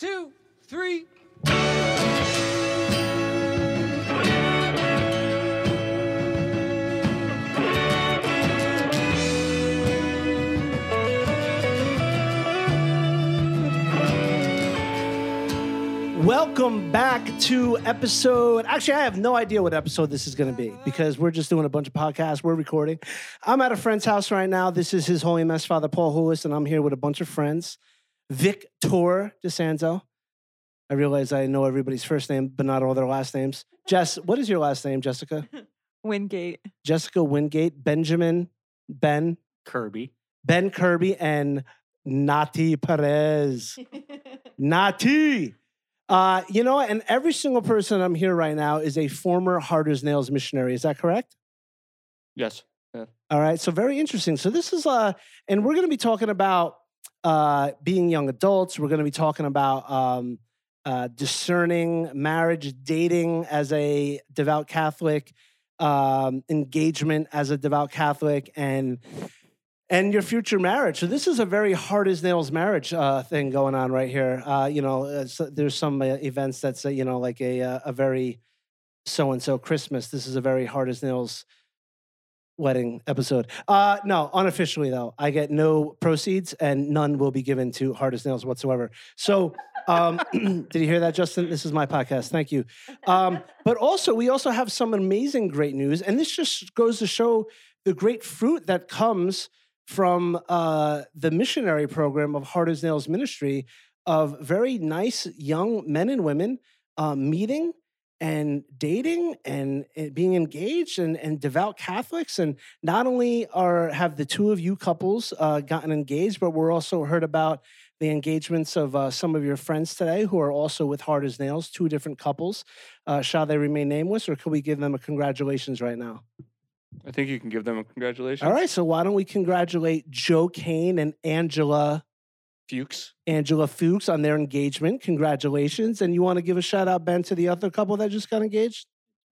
two, three. Welcome back to episode. Actually, I have no idea what episode this is going to be because we're just doing a bunch of podcasts. We're recording. I'm at a friend's house right now. This is his Holy Mess Father Paul Hulis, and I'm here with a bunch of friends. Victor Di Sanzo. I realize I know everybody's first name, but not all their last names. Jess, what is your last name, Jessica? Wingate. Jessica Wingate, Benjamin, Ben, Kirby. Ben Kirby, and Nati Perez. Nati. Uh, you know, and every single person I'm here right now is a former Hard as Nails missionary. Is that correct? Yes. All right. So very interesting. So this is uh, and we're going to be talking about uh, being young adults. We're going to be talking about um, uh, discerning marriage, dating as a devout Catholic, um, engagement as a devout Catholic, and and your future marriage. So this is a very hard as nails marriage uh, thing going on right here. Uh, you know, uh, there's some uh, events that's you know like a a very so and so Christmas. This is a very hard as nails wedding episode. Uh, no, unofficially though, I get no proceeds and none will be given to hard as nails whatsoever. So. Um, did you hear that, Justin? This is my podcast. Thank you. Um, but also, we also have some amazing, great news, and this just goes to show the great fruit that comes from uh, the missionary program of Hard as Nails Ministry of very nice young men and women uh, meeting and dating and, and being engaged and, and devout Catholics. And not only are have the two of you couples uh, gotten engaged, but we're also heard about the engagements of uh, some of your friends today who are also with Hard as Nails, two different couples. Uh, shall they remain nameless, or can we give them a congratulations right now? I think you can give them a congratulations. All right, so why don't we congratulate Joe Kane and Angela Fuchs. Angela Fuchs on their engagement? Congratulations! And you want to give a shout out, Ben, to the other couple that just got engaged?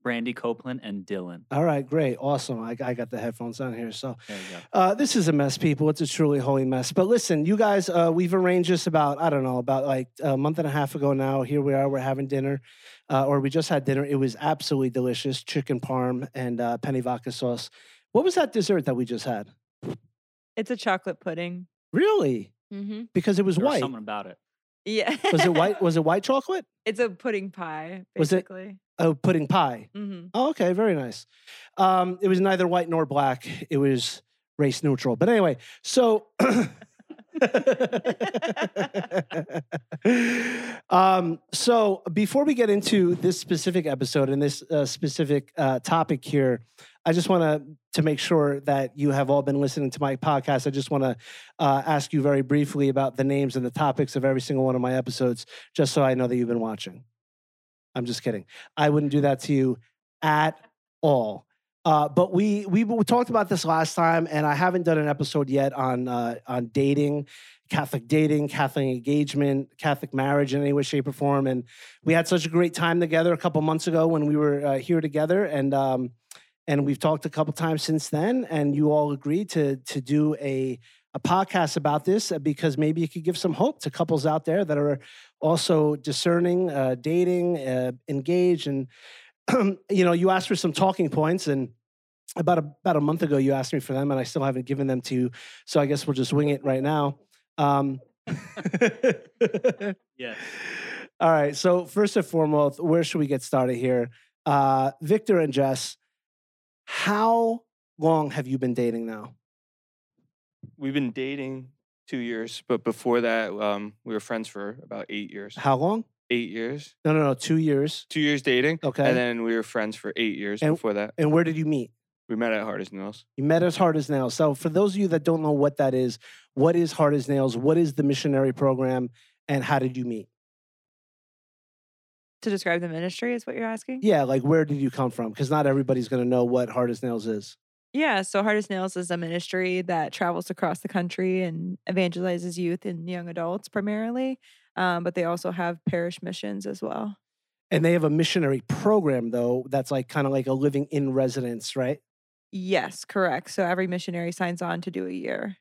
Brandy Copeland and Dylan. All right, great, awesome. I, I got the headphones on here, so There you go. uh, this is a mess, people. It's a truly holy mess. But listen, you guys, uh, we've arranged this about I don't know about like a month and a half ago now. Here we are. We're having dinner, uh, or we just had dinner. It was absolutely delicious: chicken parm and uh, penne vodka sauce. What was that dessert that we just had? It's a chocolate pudding. Really? Mm-hmm. Because it was There was white. something about it. Yeah. Was it white? Was it white chocolate? it's a pudding pie, Was it- basically. Oh, pudding pie. Mm-hmm. Oh, okay, very nice. Um, it was neither white nor black. It was race neutral. But anyway, so. um, so before we get into this specific episode and this uh, specific uh, topic here, I just want to to make sure that you have all been listening to my podcast. I just want to uh, ask you very briefly about the names and the topics of every single one of my episodes, just so I know that you've been watching. I'm just kidding. I wouldn't do that to you at all. Uh, but we, we talked about this last time, and I haven't done an episode yet on uh, on dating, Catholic dating, Catholic engagement, Catholic marriage in any way, shape, or form. And we had such a great time together a couple months ago when we were uh, here together, and um, and we've talked a couple times since then. And you all agreed to to do a a podcast about this uh, because maybe it could give some hope to couples out there that are also discerning, uh, dating, uh, engaged, and you know, you asked for some talking points, and about a, about a month ago, you asked me for them, and I still haven't given them to you. So I guess we'll just wing it right now. Um, Yes. All right. So first and foremost, where should we get started here? Uh, Victor and Jess, how long have you been dating now? We've been dating two years, but before that, um, we were friends for about eight years. How long? Eight years. No, no, no. Two years. Two years dating. Okay. And then we were friends for eight years And- before that. And where did you meet? We met at Hard as Nails. You met as Hard as Nails. So, for those of you that don't know what that is, what is Hard as Nails? What is the missionary program? And how did you meet? To describe the ministry is what you're asking? Yeah, like where did you come from? Because not everybody's going to know what Hard as Nails is. Yeah, so Hard as Nails is a ministry that travels across the country and evangelizes youth and young adults primarily. Um, but they also have parish missions as well. And they have a missionary program, though, that's like kind of like a living in residence, right? Yes, correct. So every missionary signs on to do a year.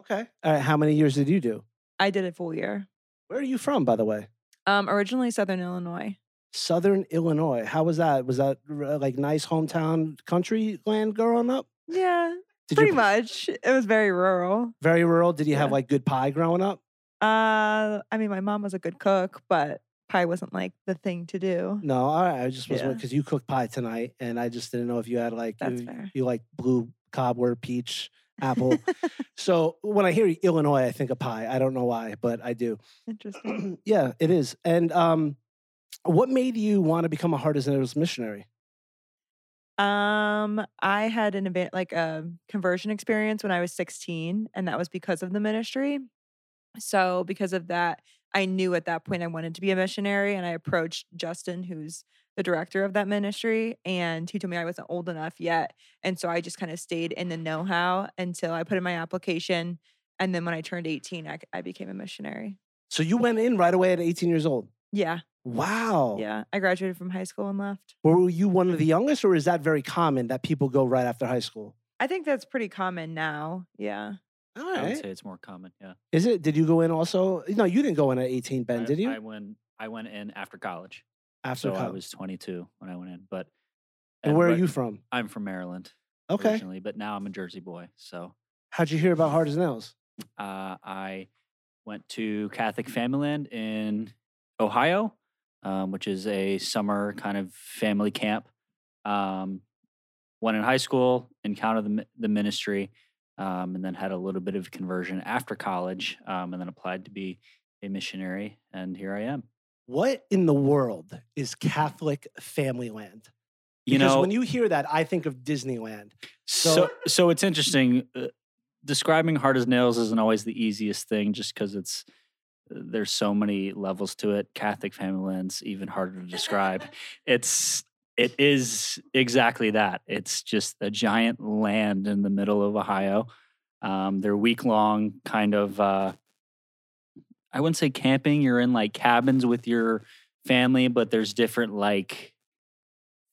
Okay. All right. How many years did you do? I did a full year. Where are you from, by the way? Um, originally Southern Illinois. Southern Illinois. How was that? Was that uh, like nice hometown country land growing up? Yeah, Did pretty you, much. It was very rural. Very rural. Did you have like good pie growing up? Uh, I mean, my mom was a good cook, but pie wasn't like the thing to do. No, all right. I just was Yeah. because you cooked pie tonight, and I just didn't know if you had like That's you, fair. you like blue cobbler, peach, apple. so when I hear Illinois, I think of pie. I don't know why, but I do. Interesting. yeah, it is. And um, what made you want to become a Hard as Nails missionary? Um, I had an event like a conversion experience when I was 16, and that was because of the ministry. So, because of that, I knew at that point I wanted to be a missionary, and I approached Justin, who's the director of that ministry, and he told me I wasn't old enough yet. And so I just kind of stayed in the know how until I put in my application. And then when I turned 18, I, I became a missionary. So you went in right away at 18 years old. Yeah. Wow. Yeah. I graduated from high school and left. Were you one of the youngest, or is that very common that people go right after high school? I think that's pretty common now. Yeah. All I would say it's more common. Yeah. Is it? Did you go in also? No, you didn't go in at 18, Ben, I, did you? I went. I went in after college. after so I was 22 when I went in. But and where are you from? I'm from Maryland Okay. originally, but now I'm a Jersey boy. So How'd you hear about Hard as Nails? uh, I went to Catholic Family Land in Ohio, um, which is a summer kind of family camp. Um, went in high school, encountered the, the ministry, um, and then had a little bit of conversion after college, um, and then applied to be a missionary. And here I am. What in the world is Catholic Family Land? You Because know, when you hear that, I think of Disneyland. So, So- so it's interesting. Uh, describing hard as nails isn't always the easiest thing, just because it's uh, there's so many levels to it. Catholic family land's even harder to describe. It's it is exactly that. It's just a giant land in the middle of Ohio. Um, they're week long kind of. Uh, I wouldn't say camping. You're in like cabins with your family, but there's different like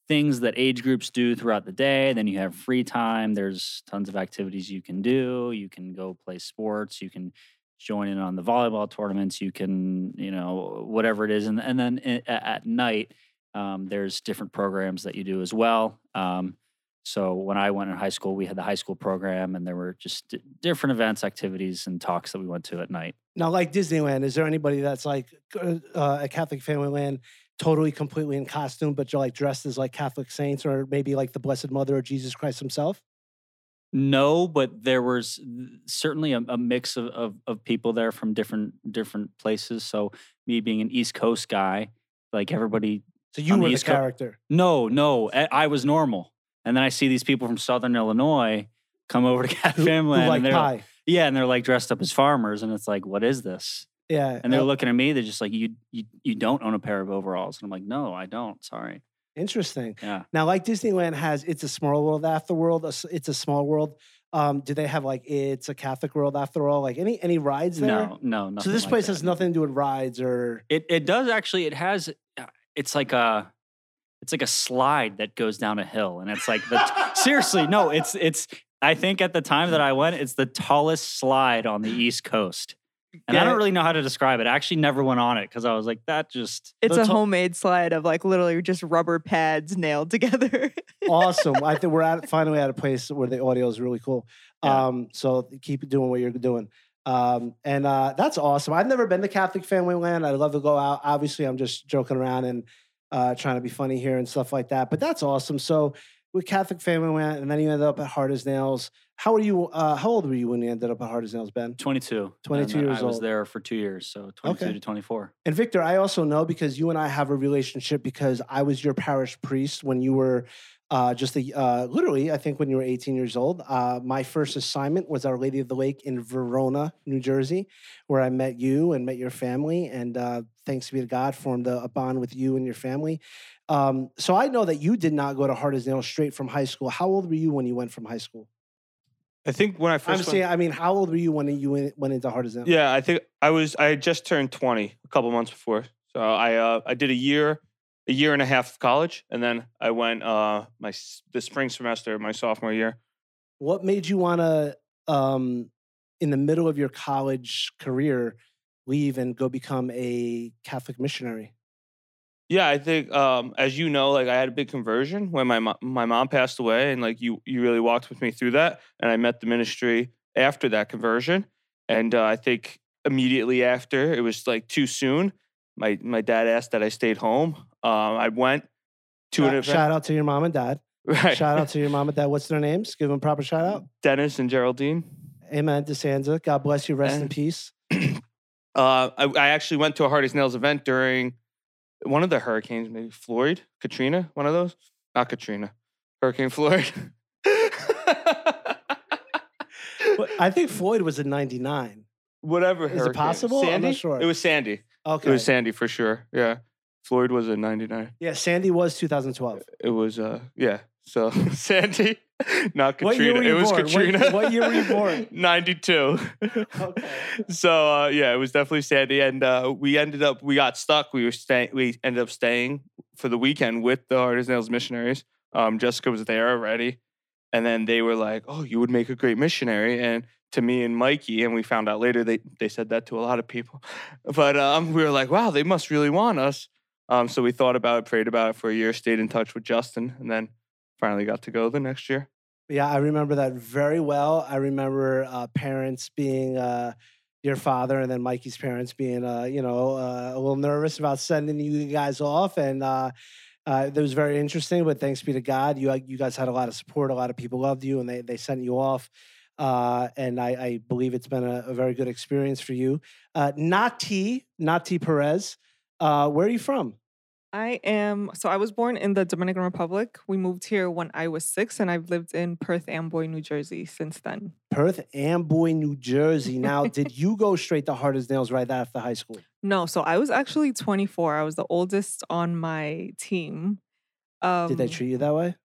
things that age groups do throughout the day. Then you have free time. There's tons of activities you can do. You can go play sports. You can join in on the volleyball tournaments. You can, you know, whatever it is. And, and then at night, um, there's different programs that you do as well. Um, so when I went in high school, we had the high school program, and there were just di- different events, activities, and talks that we went to at night. Now, like Disneyland, is there anybody that's like uh, uh, a Catholic Family Land, totally, completely in costume, but you're like dressed as like Catholic saints or maybe like the Blessed Mother or Jesus Christ himself? No, but there was certainly a, a mix of, of of people there from different different places. So me being an East Coast guy, like everybody. So you On were the East Co- character. No, no, I, I was normal, and then I see these people from Southern Illinois come over to Cat Family, who like and they're pie. yeah, and they're like dressed up as farmers, and it's like, what is this? Yeah. And they're uh, looking at me, they're just like, you you you don't own a pair of overalls, and I'm like, no, I don't. Sorry. Interesting. Yeah. Now, like Disneyland has It's a Small World After World, It's a Small World. Um, do they have like It's a Catholic World After All? Like any any rides there? No, no, nothing So this like place that. has nothing to do with rides or It it does actually. It has. It's like a. It's like a slide that goes down a hill, and it's like the seriously. No, it's it's. I think at the time that I went, it's the tallest slide on the East Coast, and I don't really know how to describe it. I actually never went on it because I was like, that just. It's The a homemade slide of like literally just rubber pads nailed together. awesome. I think we're at finally at a place where the audio is really cool. Yeah. Um, so keep doing what you're doing. Um, and uh, that's awesome. I've never been to Catholic Family Land. I'd love to go out. Obviously, I'm just joking around and uh, trying to be funny here and stuff like that. But that's awesome. So with Catholic Family Land, and then you ended up at Hard as Nails. How are you? Uh, how old were you when you ended up at Hard as Nails, Ben? 22. and 22 then years old. I was old. there for two years, so 22 Okay. to 24. And Victor, I also know because you and I have a relationship because I was your parish priest when you were uh, just a, uh, literally, I think when you were 18 years old. Uh, my first assignment was Our Lady of the Lake in Verona, New Jersey, where I met you and met your family. And uh, thanks be to God, formed a, a bond with you and your family. Um, so I know that you did not go to Hard as Nails straight from high school. How old were you when you went from high school? I think when I first. I'm went, saying, I mean, how old were you when you went, went into Hard as Nails? yeah, I think I was I had just turned 20 a couple months before. So I uh, I did a year a year and a half of college and then I went uh my the spring semester my sophomore year. What made you want to, um, in the middle of your college career, leave and go become a Catholic missionary? Yeah, I think um, as you know, like I had a big conversion when my mo- my mom passed away, and like you you really walked with me through that, and I met the ministry after that conversion, and uh, I think immediately after it was like too soon. My my dad asked that I stayed home. Um, I went to an Shout, event. shout out to your mom and dad. right. Shout out to your mom and dad. What's their names? Give them a proper shout out. Dennis and Geraldine. Amen. Di Sanzo. God bless you. Rest in peace. Uh, I, I actually went to a Hard as Nails event during one of the hurricanes, maybe Floyd, Katrina, one of those. Not Katrina, Hurricane Floyd. I think Floyd was in 99. Whatever. Is it hurricane. possible? I'm not sure. It was Sandy. Okay. It was Sandy for sure. Yeah. Floyd was in '99. yeah, Sandy was 2012. It was uh yeah. So Sandy, not What year Katrina. were it you was born? What- Katrina. what year were you born? '92. Okay. So uh, yeah, it was definitely Sandy, and uh, we ended up we got stuck. We were staying. We ended up staying for the weekend with the Hard as Nails missionaries. Um, Jessica was there already, and then they were like, "Oh, you would make a great missionary." And to me and Mikey, and we found out later they they said that to a lot of people, but um, we were like, "Wow, they must really want us." Um, so we thought about it, prayed about it for a year, stayed in touch with Justin, and then finally got to go the next year. Yeah, I remember that very well. I remember uh, parents being uh, your father and then Mikey's parents being, uh, you know, uh, a little nervous about sending you guys off. And uh, uh, that was very interesting. But thanks be to God, you you guys had a lot of support. A lot of people loved you, and they they sent you off. Uh, and I, I believe it's been a, a very good experience for you. Uh, Nati, Nati Perez, uh, where are you from? I am so I was born in the Dominican Republic. We moved here when I was six, and I've lived in Perth Amboy, New Jersey since then. Perth Amboy, New Jersey. Now, did you go straight to Hard as Nails right after high school? No, so I was actually 24. I was the oldest on my team. Um, Did they treat you that way?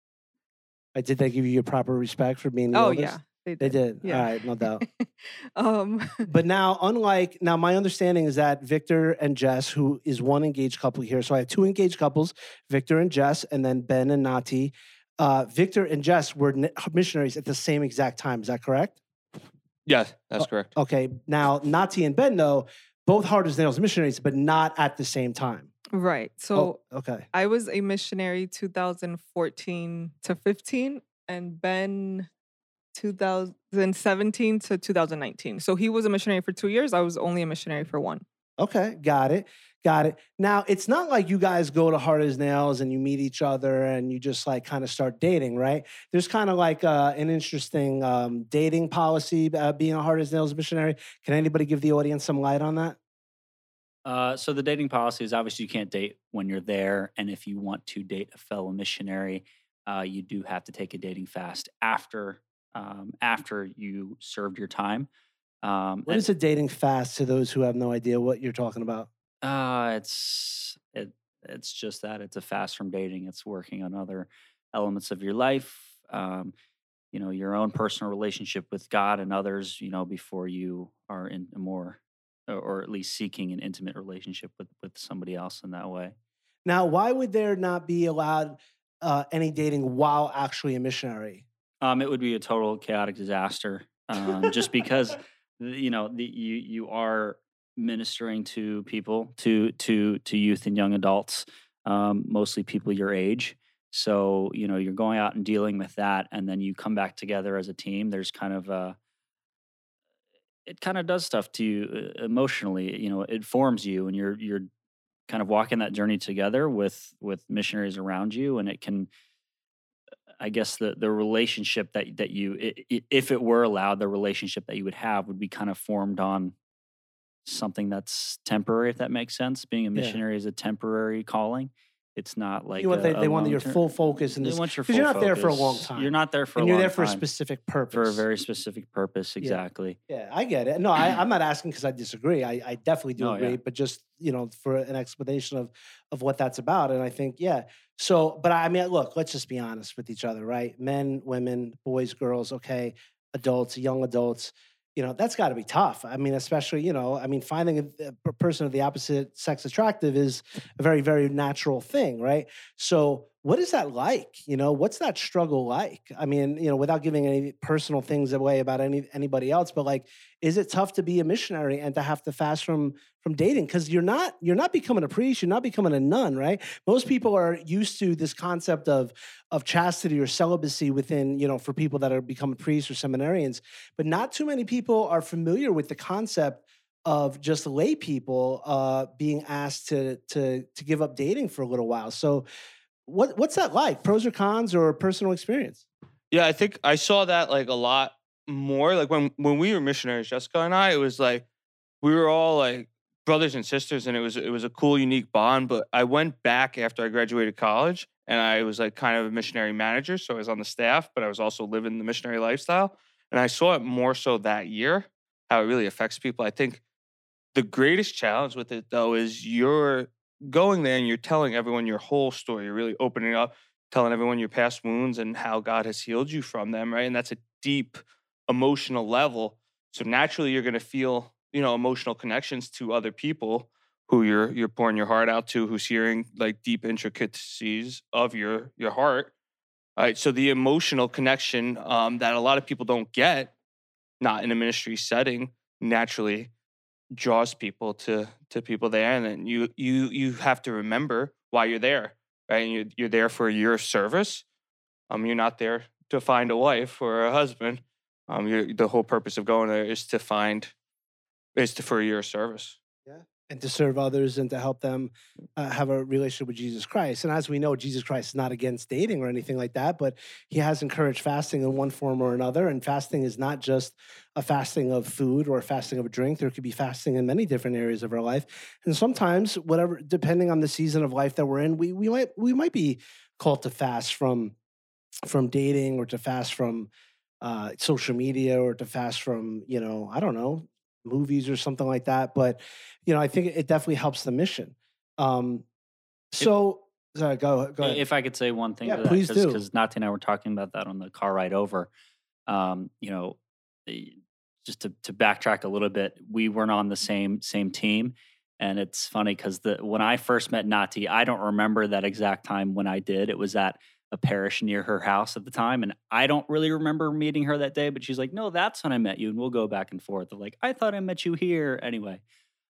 Did they give you your proper respect for being the Oh oldest? yeah, they They did. did. All right, no doubt. um, but now, unlike now, my understanding is that Victor and Jess, who is one engaged couple here, so I have two engaged couples, Victor and Jess, and then Ben and Nati. Uh, Victor and Jess were n- missionaries at the same exact time. Is that correct? Yes, that's correct. Okay. Now, Nati and Ben, though, both hard as nails missionaries, but not at the same time. right. So oh, okay. I was a missionary 2014 to 15, and Ben 2017 to 2019. So he was a missionary for two years. I was only a missionary for one. Okay, got it. Got it. Now, it's not like you guys go to Hard as Nails and you meet each other and you just like kind of start dating, right? There's kind of like uh, an interesting um, dating policy uh, being a Hard as Nails missionary. Can anybody give the audience some light on that? Uh, so the dating policy is obviously you can't date when you're there, and if you want to date a fellow missionary, uh, you do have to take a dating fast after um, after you served your time. Um, What and- is a dating fast to those who have no idea what you're talking about? Uh, it's it it's just that it's a fast from dating. It's working on other elements of your life. Um, you know, your own personal relationship with God and others. You know, before you are in a more, or, at least seeking an intimate relationship with with somebody else in that way. Now, why would there not be allowed uh, any dating while actually a missionary? Um, it would be a total chaotic disaster. Um, just because you know the, you you are ministering to people to to to youth and young adults um, mostly people your age so you know you're going out and dealing with that and then you come back together as a team there's kind of a it kind of does stuff to you emotionally you know it forms you and you're you're kind of walking that journey together with with missionaries around you and it can I guess the the relationship that that you if it were allowed, the relationship that you would have would be kind of formed on something that's temporary, if that makes sense. Being a Yeah. missionary is a temporary calling. It's not like you want a- they, they want your full focus in They want your because you're full not there for a long time. You're not there for and a you're there for a specific purpose. for a very specific purpose. Exactly. Yeah, I get it. No, I, I'm not asking because I disagree. I, I definitely do No, yeah. agree, but just you know, for an explanation of of what that's about. And I think, yeah. So, but I mean, look, let's just be honest with each other, right? Men, women, boys, girls, okay, adults, young adults. You know, that's got to be tough. I mean, especially you know, I mean, finding a person of the opposite sex attractive is a very, very natural thing, right? So, what is that like? You know, what's that struggle like? I mean, you know, without giving any personal things away about any anybody else, but like, is it tough to be a missionary and to have to fast from from dating? Because you're not you're not becoming a priest, you're not becoming a nun, right? Most people are used to this concept of of chastity or celibacy within, you know, for people that are becoming priests or seminarians, but not too many people are familiar with the concept of just lay people uh, being asked to to to give up dating for a little while. So what what's that like? Pros or cons or personal experience? Yeah, I think I saw that like a lot more. Like when when we were missionaries, Jessica and I, it was like we were all like brothers and sisters, and it was it was a cool, unique bond. But I went back after I graduated college, and I was like kind of a missionary manager, so I was on the staff, but I was also living the missionary lifestyle. And I saw it more so that year how it really affects people. I think the greatest challenge with it though is you're going there and you're telling everyone your whole story. You're really opening up, telling everyone your past wounds and how God has healed you from them, right? And that's a deep emotional level. So naturally you're going to feel, you know, emotional connections to other people who you're you're pouring your heart out to, who's hearing like deep intricacies of your your heart. All right. So the emotional connection um, that a lot of people don't get, not in a ministry setting, naturally draws people to to people there and then you you you have to remember why you're there right? And you're, you're there for your service. Um you're not there to find a wife or a husband. Um the whole purpose of going there is to find is to for your service and to serve others and to help them uh, have a relationship with Jesus Christ. And as we know, Jesus Christ is not against dating or anything like that, but he has encouraged fasting in one form or another. And fasting is not just a fasting of food or a fasting of a drink. There could be fasting in many different areas of our life. And sometimes, whatever, depending on the season of life that we're in, we we might we might be called to fast from from dating or to fast from uh, social media or to fast from you know I don't know movies or something like that. But you know, I think it definitely helps the mission. Um, so sorry, go go ahead. If I could say one thing Yeah, to that, please do. because Nati and I were talking about that on the car ride over. Um, you know, eh, just to, to backtrack a little bit, we weren't on the same same team, and it's funny because the when I first met Nati, I don't remember that exact time when I did. It was at a parish near her house at the time, and I don't really remember meeting her that day. But she's like, "No, that's when I met you," and we'll go back and forth. Like, I thought I met you here anyway.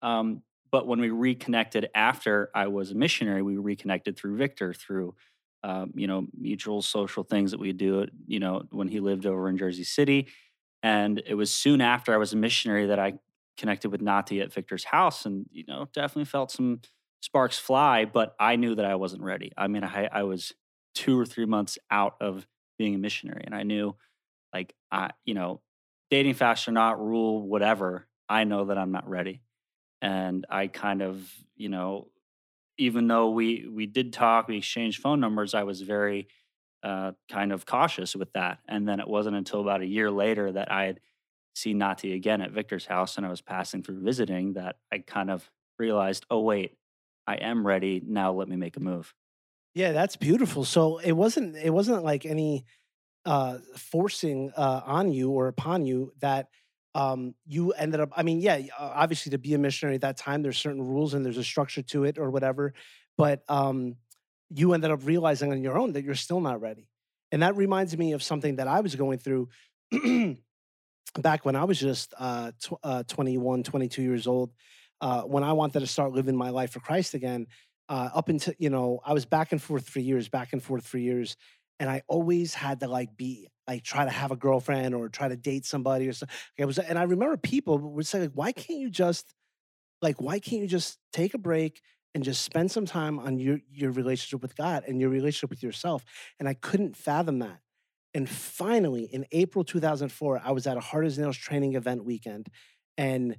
Um, but when we reconnected after I was a missionary, we reconnected through Victor through um, you know mutual social things that we do. You know when he lived over in Jersey City, and it was soon after I was a missionary that I connected with Nati at Victor's house, and you know definitely felt some sparks fly. But I knew that I wasn't ready. I mean, I, I was two or three months out of being a missionary, and I knew like I you know dating fast or not, rule whatever. I know that I'm not ready and I kind of, you know, even though we we did talk, we exchanged phone numbers, I was very uh, kind of cautious with that. And then it wasn't until about a year later that I had seen Nati again at Victor's house, and I was passing through visiting that I kind of realized, oh wait, I am ready now. Let me make a move. Yeah, that's beautiful. So it wasn't it wasn't like any uh forcing uh on you or upon you that um you ended up I mean, yeah, obviously to be a missionary at that time there's certain rules and there's a structure to it or whatever, but um you ended up realizing on your own that you're still not ready. And that reminds me of something that I was going through back when I was just uh, tw- uh 21, 22 years old. Uh when I wanted to start living my life for Christ again, uh, up until you know i was back and forth for years back and forth for years and i always had to like be like try to have a girlfriend or try to date somebody or something it was and i remember people would say like why can't you just like why can't you just take a break and just spend some time on your your relationship with god and your relationship with yourself? And i couldn't fathom that. And finally in april 2004 i was at a hard as nails training event weekend and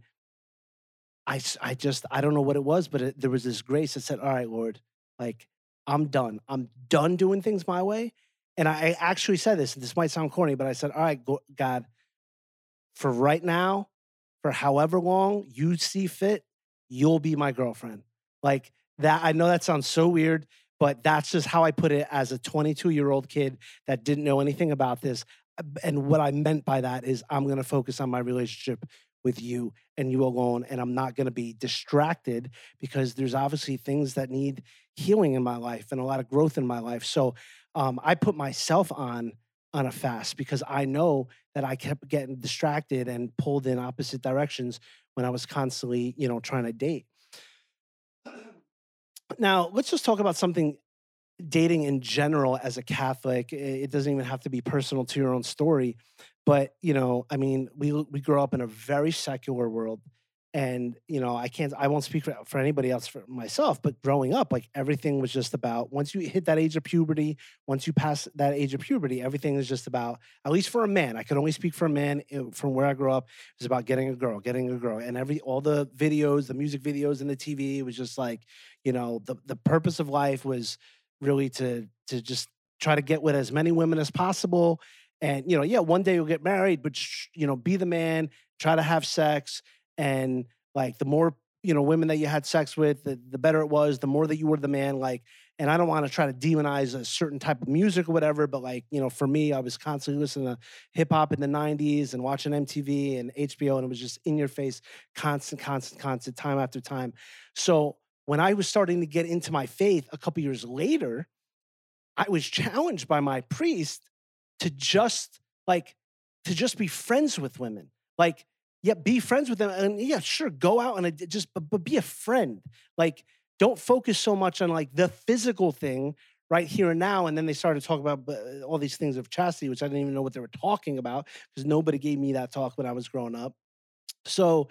I, I just I don't know what it was, but it, there was this grace that said, "All right, Lord, like I'm done. I'm done doing things my way." And I, actually said this. and This might sound corny, but I said, "All right, God, for right now, for however long you see fit, you'll be my girlfriend." Like that. I know that sounds so weird, but that's just how I put it as a 22 year old kid that didn't know anything about this. Uh, And what I meant by that is, I'm going to focus on my relationship with you and you alone and i'm not going to be distracted because there's obviously things that need healing in my life and a lot of growth in my life. So um, i put myself on on a fast because i know that i kept getting distracted and pulled in opposite directions when i was constantly you know trying to date. Now let's just talk about something dating in general as a catholic it doesn't even have to be personal to your own story but you know i mean we we grow up in a very secular world and you know i can't i won't speak for, for anybody else for myself but growing up like everything was just about once you hit that age of puberty once you pass that age of puberty everything is just about at least for a man i could only speak for a man eh, from where i grew up it was about getting a girl getting a girl and every all the videos the music videos and the tv was just like you know the, the purpose of life was really to to just try to get with as many women as possible. And you know yeah one day you'll get married but sh- you know be the man try to have sex. And like the more you know women that you had sex with the, the better it was the more that you were the man like and i don't want to try to demonize a certain type of music or whatever but like you know for me i was constantly listening to hip-hop in the 90s and watching mtv and hbo and it was just in your face constant constant constant time after time. So when i was starting to get into my faith a couple years later i was challenged by my priest to just like to just be friends with women. Like yeah be friends with them and yeah sure go out and uh, just but, but be a friend. Like don't focus so much on like the physical thing right here and now and then they started talking about uh, all these things of chastity which i didn't even know what they were talking about because nobody gave me that talk when i was growing up. So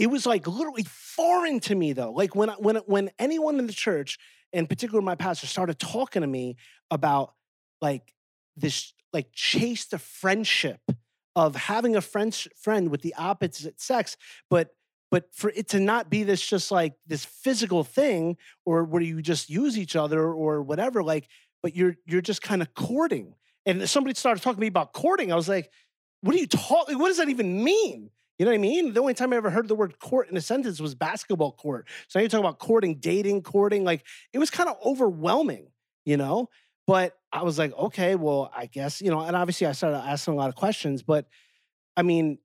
it was like literally foreign to me though like when when when anyone in the church in particular my pastor started talking to me about like this like chase the friendship of having a friend friend with the opposite sex, but but for it to not be this just like this physical thing or where you just use each other or whatever, like, but you're you're just kind of courting. And somebody started talking to me about courting. I was like, what are you talking? What does that even mean? You know what I mean? The only time I ever heard the word court in a sentence was basketball court. So now you're talking about courting, dating, courting. Like it was kind of overwhelming, you know? But I was like, okay, well, I guess, you know, and obviously I started asking a lot of questions, but I mean,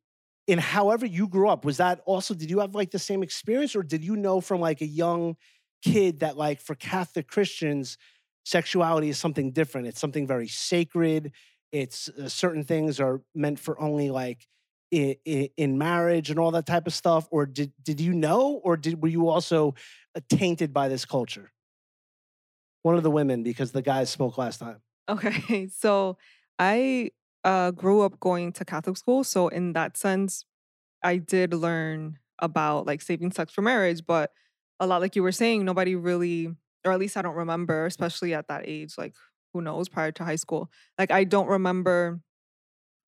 in however you grew up, was that also, did you have like the same experience or did you know from like a young kid that like for Catholic Christians, sexuality is something different? It's something very sacred. It's uh, certain things are meant for only like in, in, marriage and all that type of stuff. Or did, did you know, or did, were you also uh, tainted by this culture? one of the women because the guys spoke last time. Okay. So I uh, grew up going to Catholic school. So in that sense, I did learn about like saving sex for marriage, but a lot like you were saying, nobody really, or at least I don't remember, especially at that age, like who knows, prior to high school. Like I don't remember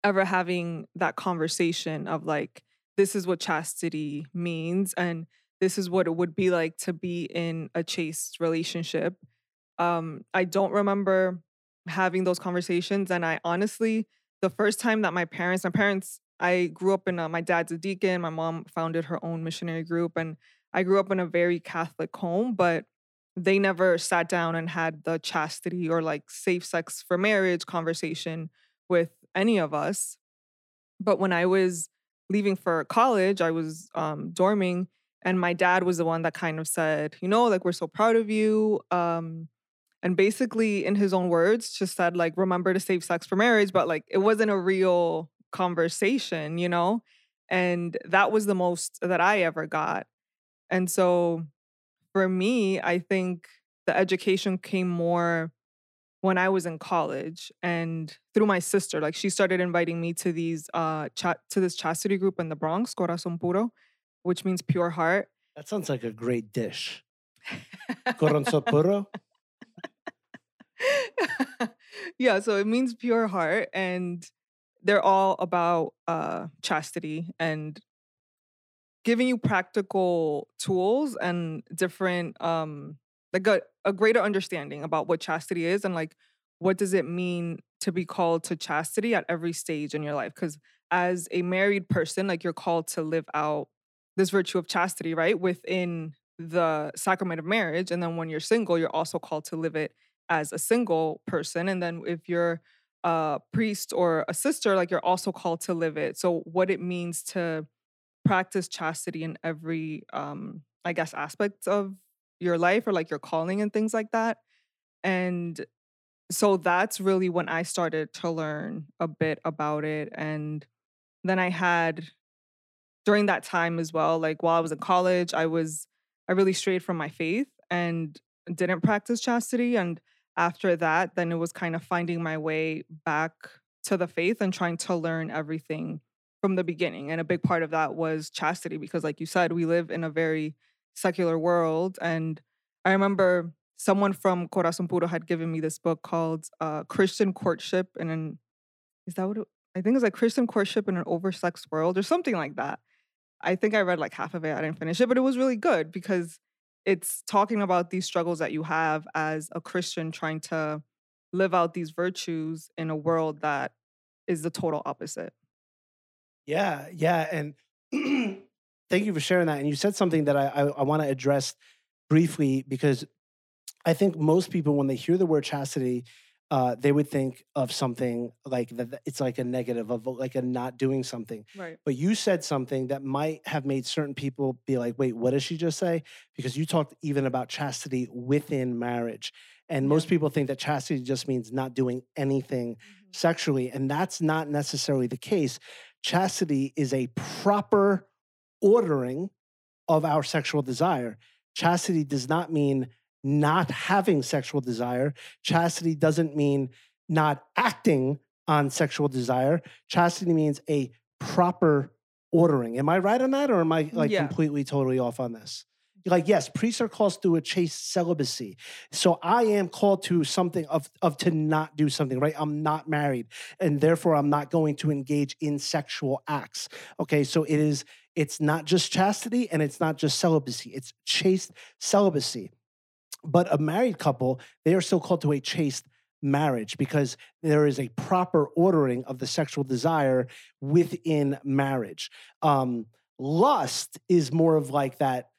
ever having that conversation of like, this is what chastity means and this is what it would be like to be in a chaste relationship um, I don't remember having those conversations. And I honestly, the first time that my parents, my parents, I grew up in a, my dad's a deacon, my mom founded her own missionary group, and I grew up in a very Catholic home, but they never sat down and had the chastity or like safe sex for marriage conversation with any of us. But when I was leaving for college, I was um, dorming, and my dad was the one that kind of said, you know, like, we're so proud of you. Um, and basically in his own words just said like remember to save sex for marriage but like it wasn't a real conversation you know and that was the most that i ever got and so for me i think the education came more when i was in college and through my sister like she started inviting me to these uh chat to this chastity group in the bronx corazon puro which means pure heart. That sounds like a great dish. Corazon puro? Yeah, so it means pure heart and they're all about uh chastity and giving you practical tools and different um like a, a greater understanding about what chastity is and like what does it mean to be called to chastity at every stage in your life because as a married person like you're called to live out this virtue of chastity right within the sacrament of marriage and then when you're single you're also called to live it as a single person. And then if you're a priest or a sister, like you're also called to live it. So what it means to practice chastity in every um I guess aspects of your life or like your calling and things like that. And so that's really when I started to learn a bit about it and then I had during that time as well like while I was in college I was I really strayed from my faith and didn't practice chastity and after that then it was kind of finding my way back to the faith and trying to learn everything from the beginning and a big part of that was chastity because like you said we live in a very secular world and I remember someone from Corazon Puro had given me this book called uh, Christian Courtship in an is that what it, I think it's like Christian Courtship in an Oversexed World or something like that. I think I read like half of it. I didn't finish it, but it was really good because it's talking about these struggles that you have as a Christian trying to live out these virtues in a world that is the total opposite. Yeah, yeah, and thank you for sharing that. And you said something that I I, I want to address briefly because I think most people when they hear the word chastity, uh, they would think of something like that. It's like a negative of like a not doing something. Right. But you said something that might have made certain people be like, "Wait, what did she just say?" Because you talked even about chastity within marriage, and most people think that chastity just means not doing anything sexually, and that's not necessarily the case. Chastity is a proper ordering of our sexual desire. Chastity does not mean not having sexual desire. Chastity doesn't mean not acting on sexual desire. Chastity means a proper ordering. Am I right on that, or am I like Yeah. completely, totally off on this? Like, yes, priests are called to a chaste celibacy. So I am called to something of, of to not do something, right? I'm not married, and therefore I'm not going to engage in sexual acts. Okay, so it is, it's not just chastity and it's not just celibacy, it's chaste celibacy. But a married couple, they are still called to a chaste marriage because there is a proper ordering of the sexual desire within marriage. Um, lust is more of like that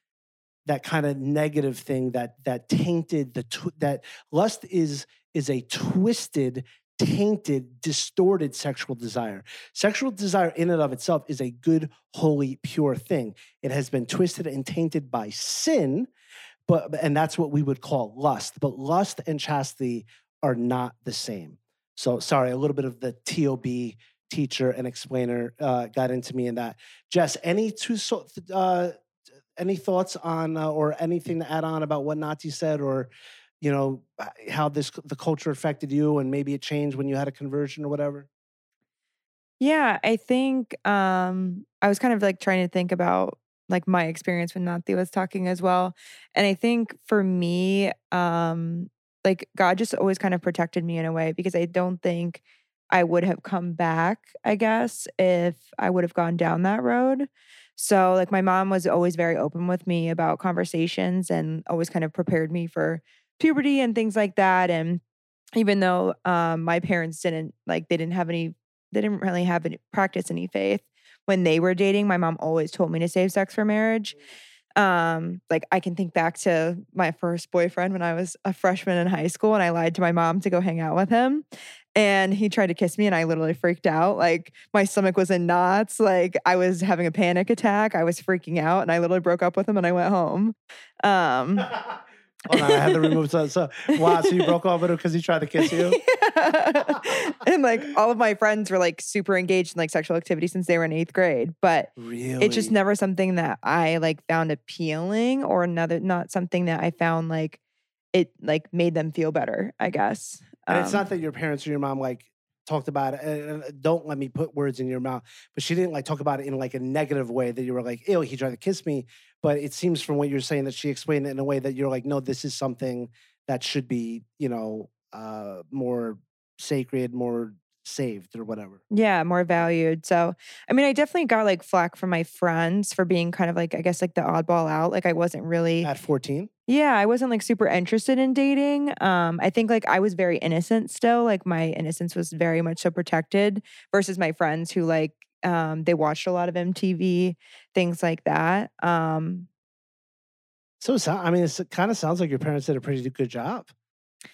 that kind of negative thing that that tainted the tw- that lust is is a twisted tainted distorted sexual desire. Sexual desire in and of itself is a good holy pure thing. It has been twisted and tainted by sin but and that's what we would call lust. But lust and chastity are not the same. So sorry a little bit of the tob teacher and explainer uh, got into me in that. Jess any two so uh, any thoughts on uh, or anything to add on about what Nati said or you know how this the culture affected you and maybe it changed when you had a conversion or whatever Yeah, I think um I was kind of like trying to think about like my experience when Nati was talking as well. And I think for me, um, like God just always kind of protected me in a way because I don't think I would have come back, I guess, if I would have gone down that road. So like my mom was always very open with me about conversations and always kind of prepared me for puberty and things like that. And even though um my parents didn't like they didn't have any they didn't really have any practice any faith when they were dating my mom always told me to save sex for marriage um like i can think back to my first boyfriend when i was a freshman in high school and i lied to my mom to go hang out with him and he tried to kiss me and i literally freaked out like my stomach was in knots like i was having a panic attack i was freaking out and i literally broke up with him and i went home um Hold on, I had to remove so, so wow. So you broke off with him because he tried to kiss you. and like all of my friends were like super engaged in like sexual activity since they were in eighth grade but Really? it's just never something that I like found appealing or another not something that I found like it like made them feel better, I guess. And it's Um, not that your parents or your mom like talked about it. And don't let me put words in your mouth, but she didn't like talk about it in like a negative way that you were like, "Ew, he tried to kiss me." But it seems from what you're saying that she explained it in a way that you're like, "No, this is something that should be, you know, uh, more sacred, more saved, or whatever." yeah, more valued. So, I mean, I definitely got like flack from my friends for being kind of like I guess like the oddball out. Like I wasn't really At 14, Yeah, I wasn't like super interested in dating. Um, I think like I was very innocent still. Like my innocence was very much so protected versus my friends who like um they watched a lot of MTV, things like that. Um, so I mean, it kind of sounds like your parents did a pretty good job.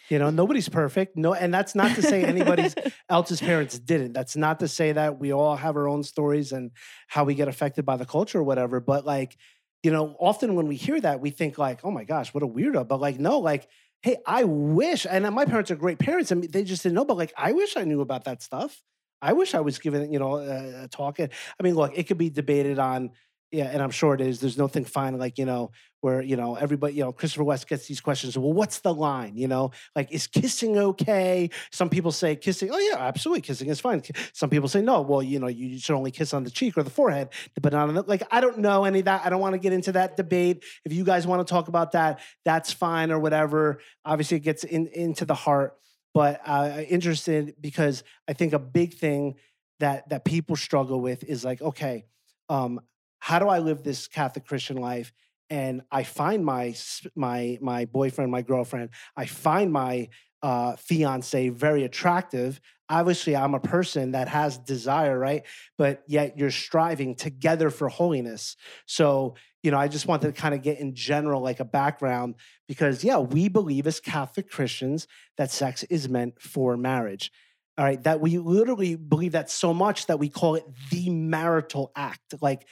You know, nobody's perfect. No, and that's not to say anybody's else's parents didn't. That's not to say that we all have our own stories and how we get affected by the culture or whatever. But like, you know, often when we hear that, we think like, oh my gosh, what a weirdo. But like, no, like, hey, I wish, and my parents are great parents, and they just didn't know, but like, I wish I knew about that stuff. I wish I was given, you know, a, a talk. I mean, look, it could be debated on yeah, and I'm sure it is. There's nothing fine like you know where you know everybody you know Christopher West gets these questions. Well, what's the line? You know, like is kissing okay? Some people say kissing. Oh yeah, absolutely, kissing is fine. Some people say no. Well, you know, you should only kiss on the cheek or the forehead, but not on the like. I don't know any of that. I don't want to get into that debate. If you guys want to talk about that, that's fine or whatever. Obviously, it gets in, into the heart. But uh, interested because I think a big thing that that people struggle with is like, okay, um, how do I live this Catholic Christian life? And I find my my my boyfriend, my girlfriend, I find my uh, fiance very attractive. Obviously, I'm a person that has desire, right? But yet you're striving together for holiness. So, you know, I just wanted to kind of get in general like a background because, yeah, we believe as Catholic Christians that sex is meant for marriage all right that we literally believe that so much that we call it the marital act like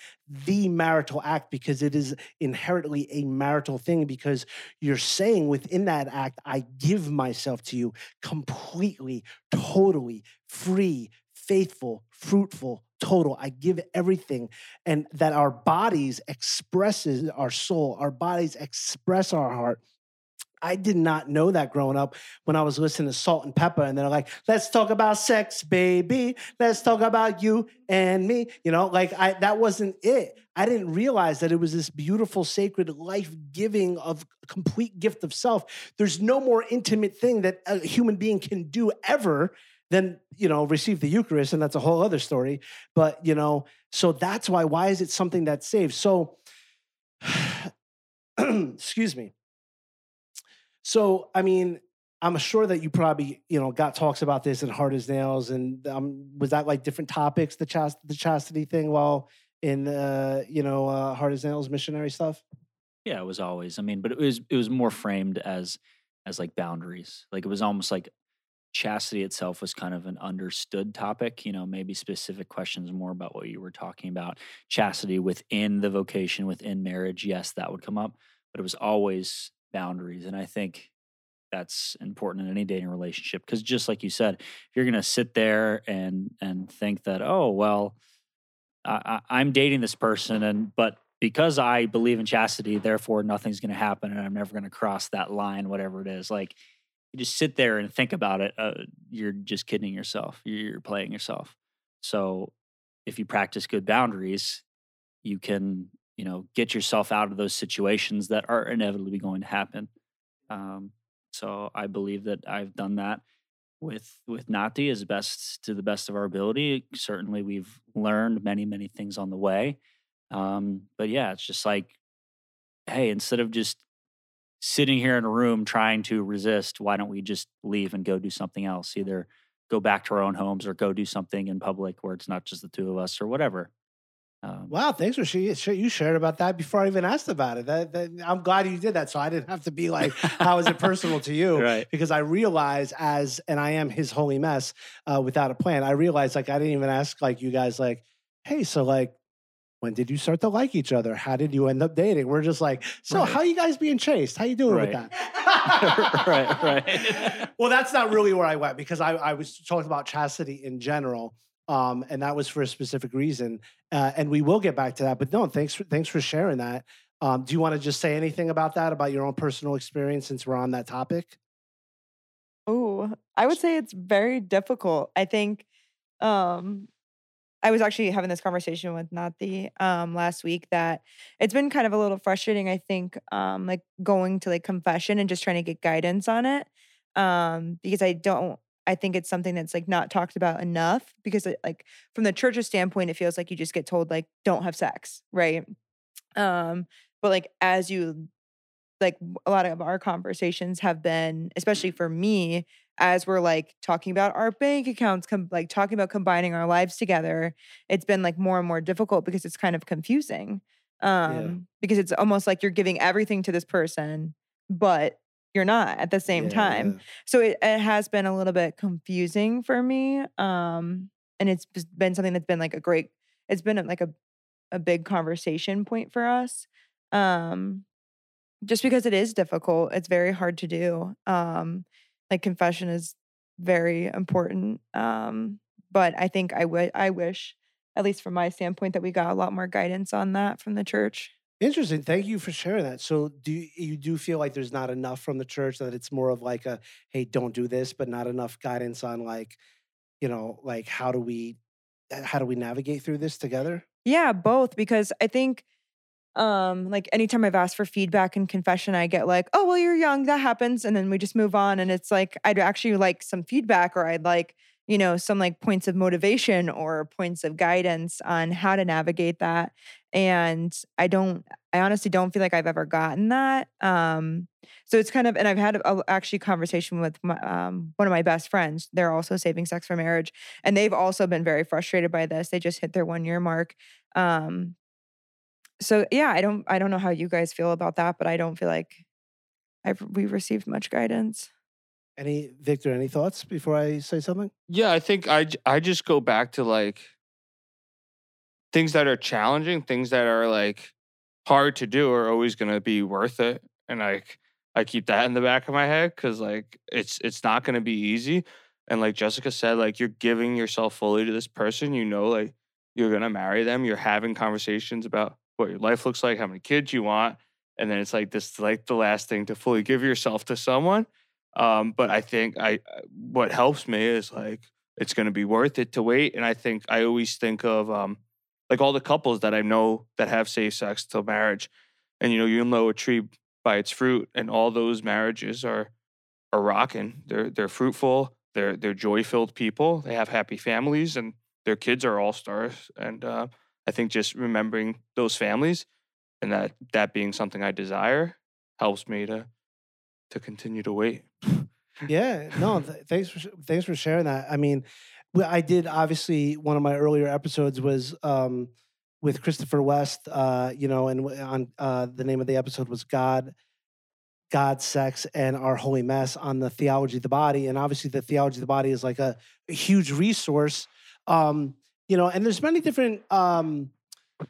the marital act because it is inherently a marital thing because you're saying within that act i give myself to you completely totally free faithful fruitful total. I give everything and that our bodies expresses our soul our bodies express our heart I did not know that growing up when I was listening to Salt-N-Pepa, and they're like, "Let's talk about sex, baby. Let's talk about you and me." You know, like I that wasn't it. I didn't realize that it was this beautiful, sacred, life-giving of complete gift of self. There's no more intimate thing that a human being can do ever than you know receive the Eucharist, and that's a whole other story. But you know, so that's why. Why is it something that saves? So, excuse me so, I mean, I'm sure that you probably, you know, got talks about this in Hard as Nails, and um, was that like different topics, the chast- the chastity thing, while in, uh, you know, uh, Hard as Nails missionary stuff? Yeah, it was always. I mean, but it was it was more framed as as like boundaries. Like it was almost like chastity itself was kind of an understood topic. You know, maybe specific questions more about what you were talking about. Chastity within the vocation, within marriage, yes, that would come up, but it was always boundaries. And I think that's important in any dating relationship because just like you said, if you're going to sit there and and think that oh well, I, I'm dating this person and but because I believe in chastity, therefore nothing's going to happen and I'm never going to cross that line, whatever it is. Like you just sit there and think about it. Uh, you're just kidding yourself. You're playing yourself. So if you practice good boundaries, you can you know get yourself out of those situations that are inevitably going to happen. Um, so i believe that i've done that with with nati as best to the best of our ability. Certainly we've learned many many things on the way. Um, but yeah it's just like hey instead of just sitting here in a room trying to resist why don't we just leave and go do something else? Either go back to our own homes or go do something in public where it's not just the two of us or whatever um, wow, thanks for sharing. You shared about that before I even asked about it. That, that, I'm glad you did that, so I didn't have to be like, "How is it personal to you?" Right. Because I realize, as and I am his holy mess uh, without a plan. I realized, like, I didn't even ask like you guys, like, "Hey, so like, when did you start to like each other? How did you end up dating?" We're just like, "So, right. how you guys being chaste? How you doing right. with that?" right, right. well, that's not really where I went because I, I was talking about chastity in general um, and that was for a specific reason. Uh, and we will get back to that. But no, thanks for thanks for sharing that. Um, do you want to just say anything about that, about your own personal experience, since we're on that topic? Oh, I would say it's very difficult. I think um, I was actually having this conversation with Nati um, last week that it's been kind of a little frustrating. I think um, like going to like confession and just trying to get guidance on it um, because I don't I think it's something that's like not talked about enough because it, like from the church's standpoint, it feels like you just get told like don't have sex, right? Um, but like as you like a lot of our conversations have been, especially for me, as we're like talking about our bank accounts, com- like talking about combining our lives together, it's been like more and more difficult because it's kind of confusing. Um, yeah. because it's almost like you're giving everything to this person, but you're not at the same Yeah, time. yeah. So it, it has been a little bit confusing for me. Um, and it's been something that's been like a great, it's been like a, a big conversation point for us. Um, just because it is difficult, it's very hard to do. Um, like confession is very important. Um, but I think I would, I wish, at least from my standpoint, that we got a lot more guidance on that from the church. Interesting. Thank you for sharing that. So, do you, you do feel like there's not enough from the church that it's more of like a, hey, don't do this, but not enough guidance on like, you know, like how do we, uh, how do we navigate through this together? Yeah, both because I think um like anytime I've asked for feedback and confession I get like, "Oh, well you're young, that happens." And then we just move on and it's like I'd actually like some feedback or I'd like, you know, some like points of motivation or points of guidance on how to navigate that. And I don't I honestly don't feel like I've ever gotten that. Um so it's kind of and I've had a, a- actually conversation with my, um, one of my best friends. They're also saving sex for marriage and they've also been very frustrated by this. They just hit their 1 year mark um so yeah i don't i don't know how you guys feel about that but i don't feel like i've we've received much guidance Any, Victor, any thoughts before I say something? Yeah, I think i i just go back to like things that are challenging, things that are like hard to do are always going to be worth it, and like I keep that in the back of my head because like it's it's not going to be easy, and like Jessica said, like you're giving yourself fully to this person, you know, like you're gonna marry them, you're having conversations about what your life looks like, how many kids you want, and then it's like this like the last thing to fully give yourself to someone. Um, but I think I uh, what helps me is like it's going to be worth it to wait. And I think I always think of um, like all the couples that I know that have safe sex till marriage, and you know you'll know a tree by its fruit, and all those marriages are are rocking. They're they're fruitful. They're they're joy filled people. They have happy families, and their kids are all stars. And uh, I think just remembering those families and that that being something I desire helps me to to continue to wait. Yeah, no, th- thanks for sh- thanks for sharing that. I mean, I did obviously one of my earlier episodes was um, with Christopher West, uh, you know, and on uh, the name of the episode was God, God, sex, and our holy mess on the theology of the body, and obviously the theology of the body is like a, a huge resource, um, you know, and there's many different. Um,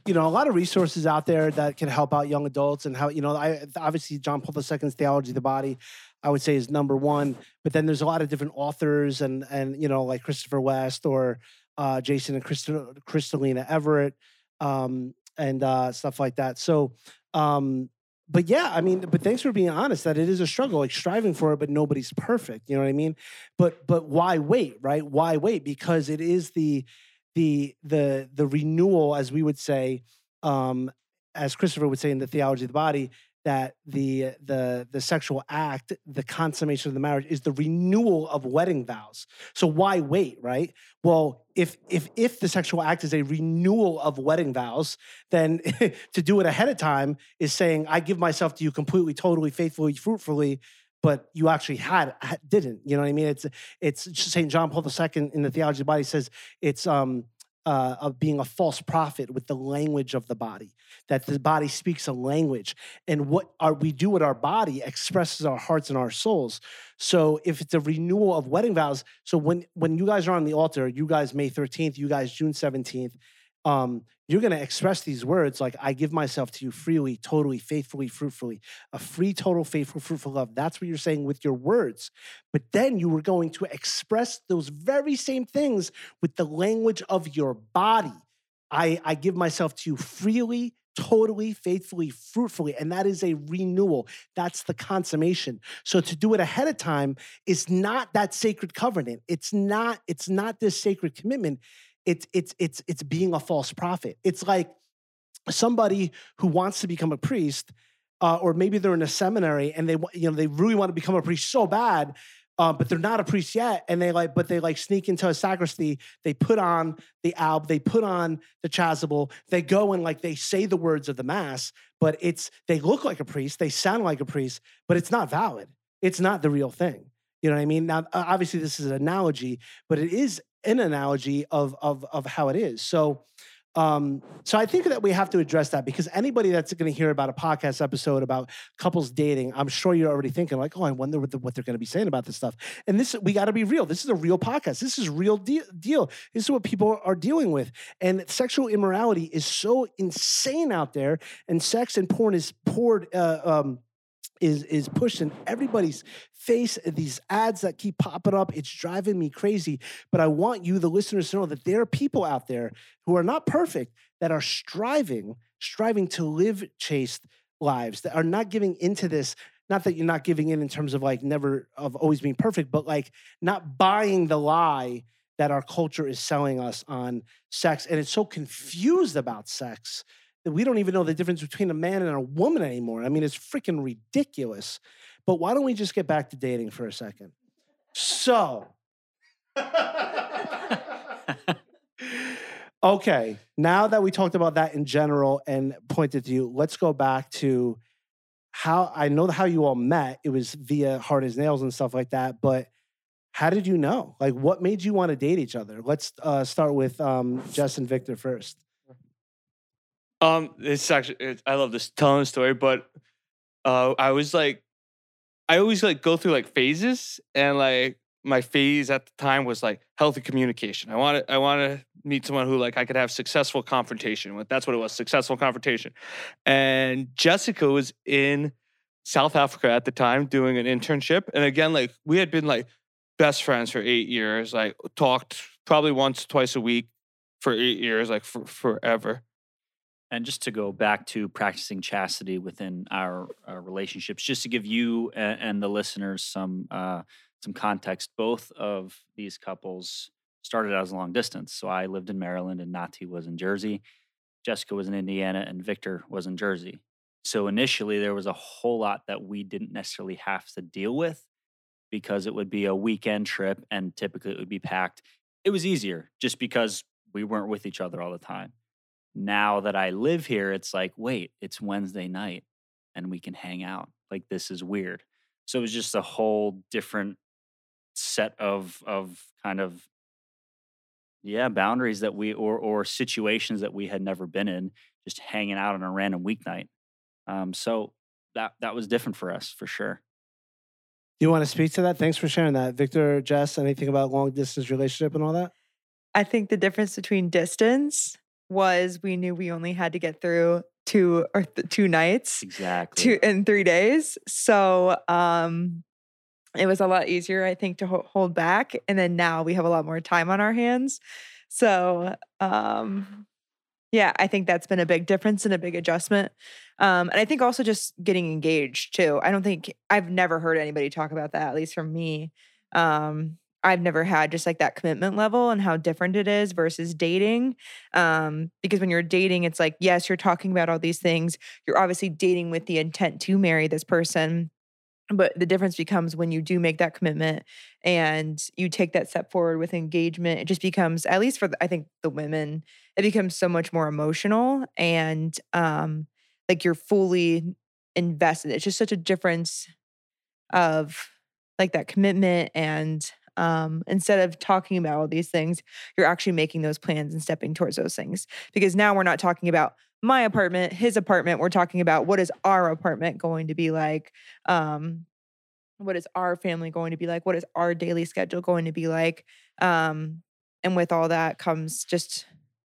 you know, a lot of resources out there that can help out young adults and how, you know, I obviously John Paul II's theology of the body, I would say is number one. But then there's a lot of different authors and and you know, like Christopher West or uh, Jason and Christo, Crystalina Evert um, and uh, stuff like that. So, um, but yeah, I mean, but thanks for being honest that it is a struggle, like striving for it, but nobody's perfect. You know what I mean? But but why wait, right? Why wait? Because it is the the the the renewal, as we would say, um, as Christopher would say in the theology of the body, that the the the sexual act, the consummation of the marriage, is the renewal of wedding vows. So why wait, right? Well, if if if the sexual act is a renewal of wedding vows, then to do it ahead of time is saying, "I give myself to you completely, totally, faithfully, fruitfully." But you actually had didn't, you know what I mean? It's it's Saint John Paul II in the Theology of the Body says it's um uh, of being a false prophet with the language of the body that the body speaks a language. And what our, we do with our body expresses our hearts and our souls. So if it's a renewal of wedding vows so when when you guys are on the altar you guys may 13th you guys june 17th um, you're going to express these words like i give myself to you freely totally faithfully fruitfully. A free total faithful fruitful love. That's what you're saying with your words. But then you were going to express those very same things with the language of your body. I i give myself to you freely totally faithfully fruitfully. And that is a renewal. That's the consummation. So to do it ahead of time is not that sacred covenant. It's not it's not this sacred commitment it's it's it's it's being a false prophet. It's like somebody who wants to become a priest uh, or maybe they're in a seminary and they you know they really want to become a priest so bad uh, but they're not a priest yet and they like but they like sneak into a sacristy they put on the alb they put on the chasuble they go and like they say the words of the mass but it's they look like a priest they sound like a priest but it's not valid. It's not the real thing. You know what i mean? Now obviously this is an analogy but it is an analogy of of of how it is so Um, so I think that we have to address that because anybody that's going to hear about a podcast episode about couples dating, I'm sure you're already thinking like, oh, I wonder what, the, what they're going to be saying about this stuff. And this, we got to be real. This is a real podcast. This is real de- deal. This is what people are dealing with. And sexual immorality is so insane out there, and sex and porn is poured. Uh, um, is is pushed in everybody's face. These ads that keep popping up, it's driving me crazy. But I want you, the listeners, to know that there are people out there who are not perfect that are striving, striving to live chaste lives that are not giving into this. Not that you're not giving in in terms of like never of always being perfect, but like not buying the lie that our culture is selling us on sex, and it's so confused about sex we don't even know the difference between a man and a woman anymore. I mean, it's freaking ridiculous. But why don't we just get back to dating for a second? So, okay, now that we talked about that in general and pointed to you, let's go back to how I know how you all met. It was via Hard as Nails and stuff like that. But how did you know? Like, what made you want to date each other? Let's uh, start with um, Jess and Victor first. Um, it's actually it's, I love this telling story, but uh, I was like, I always like go through like phases, and like my phase at the time was like healthy communication. I wanted I want to meet someone who like I could have successful confrontation with. That's what it was, successful confrontation. And Jessica was in South Africa at the time doing an internship, and again, like we had been like best friends for eight years, like talked probably once twice a week for eight years, like for forever. And just to go back to practicing chastity within our, our relationships, just to give you and, and the listeners some uh, some context, both of these couples started out as long distance. So I lived in Maryland and Nati was in Jersey. Jessica was in Indiana and Victor was in Jersey. So initially, there was a whole lot that we didn't necessarily have to deal with because it would be a weekend trip and typically it would be packed. It was easier just because we weren't with each other all the time now that I live here, it's like, wait, it's Wednesday night and we can hang out. Like this is weird. So it was just a whole different set of of kind of yeah, boundaries that we or or situations that we had never been in, just hanging out on a random weeknight. Um, so that that was different for us for sure. Do you want to speak to that? Thanks for sharing that, Victor. Jess, anything about long distance relationship and all that? I think the difference between distance was we knew we only had to get through two or th- two nights Exactly. two in three days so um it was a lot easier i think to ho- hold back and then now we have a lot more time on our hands so um yeah i think that's been a big difference and a big adjustment um and i think also just getting engaged too i don't think i've never heard anybody talk about that at least from me um I've never had just like that commitment level and how different it is versus dating. Um, because when you're dating, it's like, yes, you're talking about all these things. You're obviously dating with the intent to marry this person. But the difference becomes when you do make that commitment and you take that step forward with engagement, it just becomes, at least for the, I think the women, it becomes so much more emotional and um, like you're fully invested. It's just such a difference of like that commitment and um, instead of talking about all these things, you're actually making those plans and stepping towards those things. Because now we're not talking about my apartment, his apartment. We're talking about what is our apartment going to be like? Um, what is our family going to be like? What is our daily schedule going to be like? Um, and with all that comes just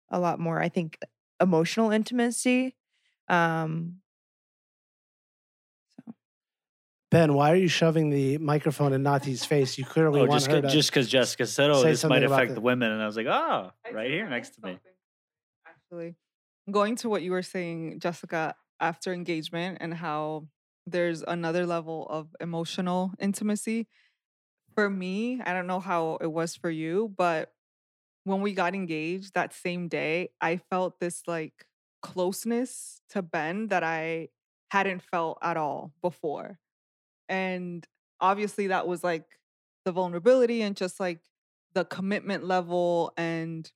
a lot more, I think, emotional intimacy. Um, Ben, why are you shoving the microphone in Nati's face? You clearly Oh, want just her ca- to. just because Jessica said, "Oh, this might affect the- the women," and I was like, "Oh, right here next to me." Actually, going to what you were saying, Jessica, after engagement and how there's another level of emotional intimacy. For me, I don't know how it was for you, but when we got engaged that same day, I felt this like closeness to Ben that I hadn't felt at all before. And obviously, that was like the vulnerability and just like the commitment level and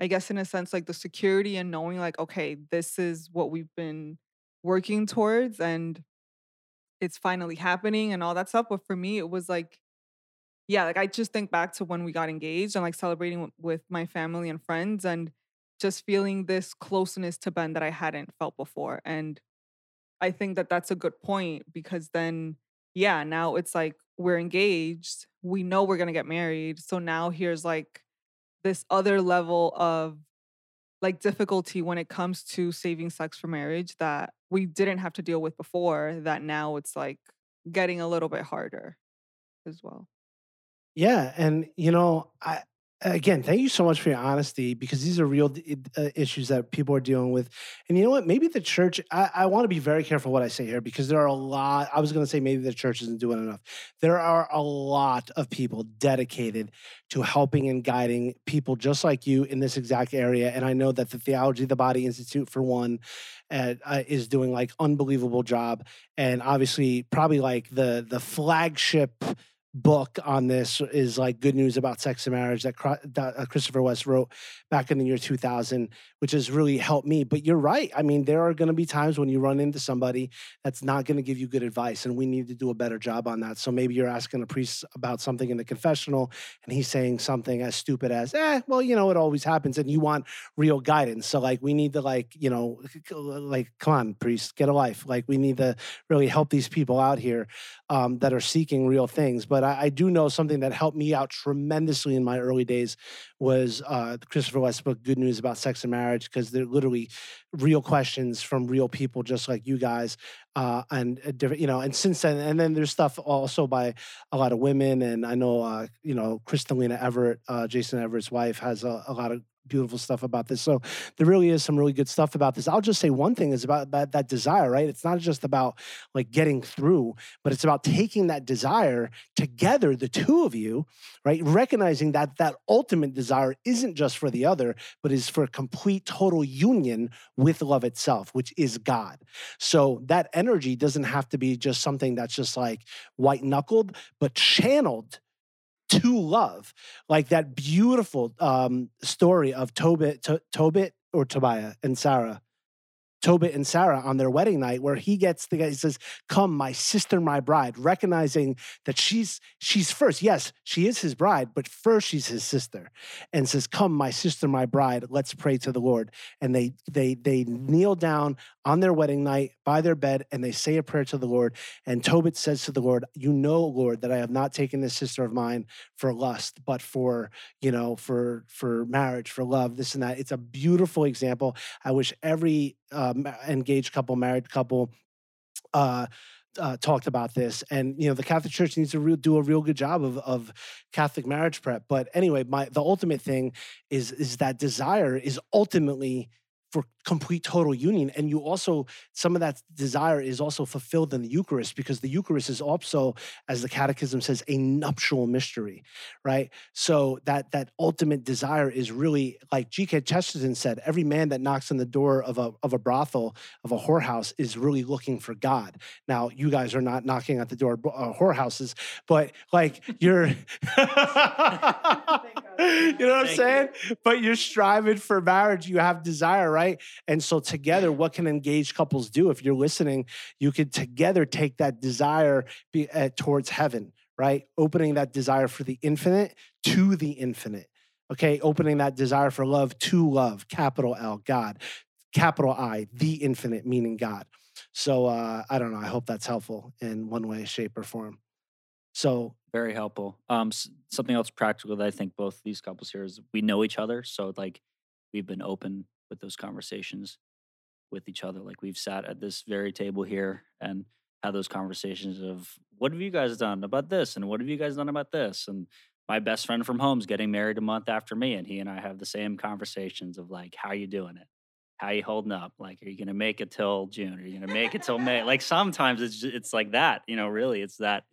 I guess in a sense like the security and knowing like okay this is what we've been working towards and it's finally happening and all that stuff but for me it was like yeah like I just think back to when we got engaged and like celebrating w- with my family and friends and just feeling this closeness to Ben that I hadn't felt before. And I think that that's a good point because then, yeah, now it's like we're engaged. We know we're going to get married. So now here's like this other level of like difficulty when it comes to saving sex for marriage that we didn't have to deal with before that now it's like getting a little bit harder as well. Yeah, and you know, I again, thank you so much for your honesty because these are real uh, issues that people are dealing with. And you know what? Maybe the church, I, I want to be very careful what I say here because there are a lot. I was going to say maybe the church isn't doing enough. There are a lot of people dedicated to helping and guiding people just like you in this exact area. And I know that the Theology of the Body Institute, for one, uh, uh, is doing like unbelievable job. And obviously, probably like the the flagship book on this is like good news about sex and marriage that, that uh, Christopher West wrote back in the year 2000 which has really helped me. But you're right. I mean there are going to be times when you run into somebody that's not going to give you good advice and we need to do a better job on that. So maybe you're asking a priest about something in the confessional and he's saying something as stupid as eh well you know it always happens and you want real guidance. So like we need to like you know like come on priest get a life. Like we need to really help these people out here um, that are seeking real things. But I, I, do know something that helped me out tremendously in my early days was uh, Christopher West book, Good News About Sex and Marriage, because they're literally real questions from real people just like you guys. Uh, and uh, different, you know, and since then, and then there's stuff also by a lot of women. And I know, uh, you know, Crystalina Evert, uh, Jason Evert's wife, has a, a lot of beautiful stuff about this. So there really is some really good stuff about this. I'll just say one thing is about that, that desire, right? It's not just about like getting through, but it's about taking that desire together, the two of you, right? Recognizing that that ultimate desire isn't just for the other, but is for complete total union with love itself, which is God. So that energy doesn't have to be just something that's just like white knuckled, but channeled to love, like that beautiful um, story of Tobit, to, Tobit or Tobiah and Sarah Tobit and Sarah on their wedding night, where he gets the guy, he says, Come, my sister, my bride, recognizing that she's she's first. Yes, she is his bride, but first she's his sister. And says, Come, my sister, my bride, let's pray to the Lord. And they they they kneel down on their wedding night by their bed and they say a prayer to the Lord. And Tobit says to the Lord, You know, Lord, that I have not taken this sister of mine for lust, but for, you know, for for marriage, for love, this and that. It's a beautiful example. I wish every uh, engaged couple, married couple, uh, uh, talked about this, and you know the Catholic Church needs to re- do a real good job of, of Catholic marriage prep. But anyway, my the ultimate thing is is that desire is ultimately for complete total union. And you also, some of that desire is also fulfilled in the Eucharist because the Eucharist is also, as the Catechism says, a nuptial mystery, right? So that that ultimate desire is really like G.K. Chesterton said, every man that knocks on the door of a of a brothel, of a whorehouse, is really looking for God. Now, you guys are not knocking at the door of uh, whorehouses, but like you're you know what I'm saying? But you're striving for marriage, you have desire, right? And so together, what can engaged couples do? If you're listening, you could together take that desire be, uh, towards heaven, right? Opening that desire for the infinite to the infinite. Okay, opening that desire for love to love, capital L, God, capital I, the infinite, meaning God. So uh, I don't know. I hope that's helpful in one way, shape, or form. So very helpful. Um, something else practical that I think both these couples here is we know each other, so like we've been open with those conversations with each other. Like we've sat at this very table here and had those conversations of what have you guys done about this? And what have you guys done about this? And my best friend from home's getting married a month after me and he and I have the same conversations of like how you doing it? How you holding up? Like are you going to make it till June? Are you going to make it till May? Like sometimes it's just, it's like that you know really it's that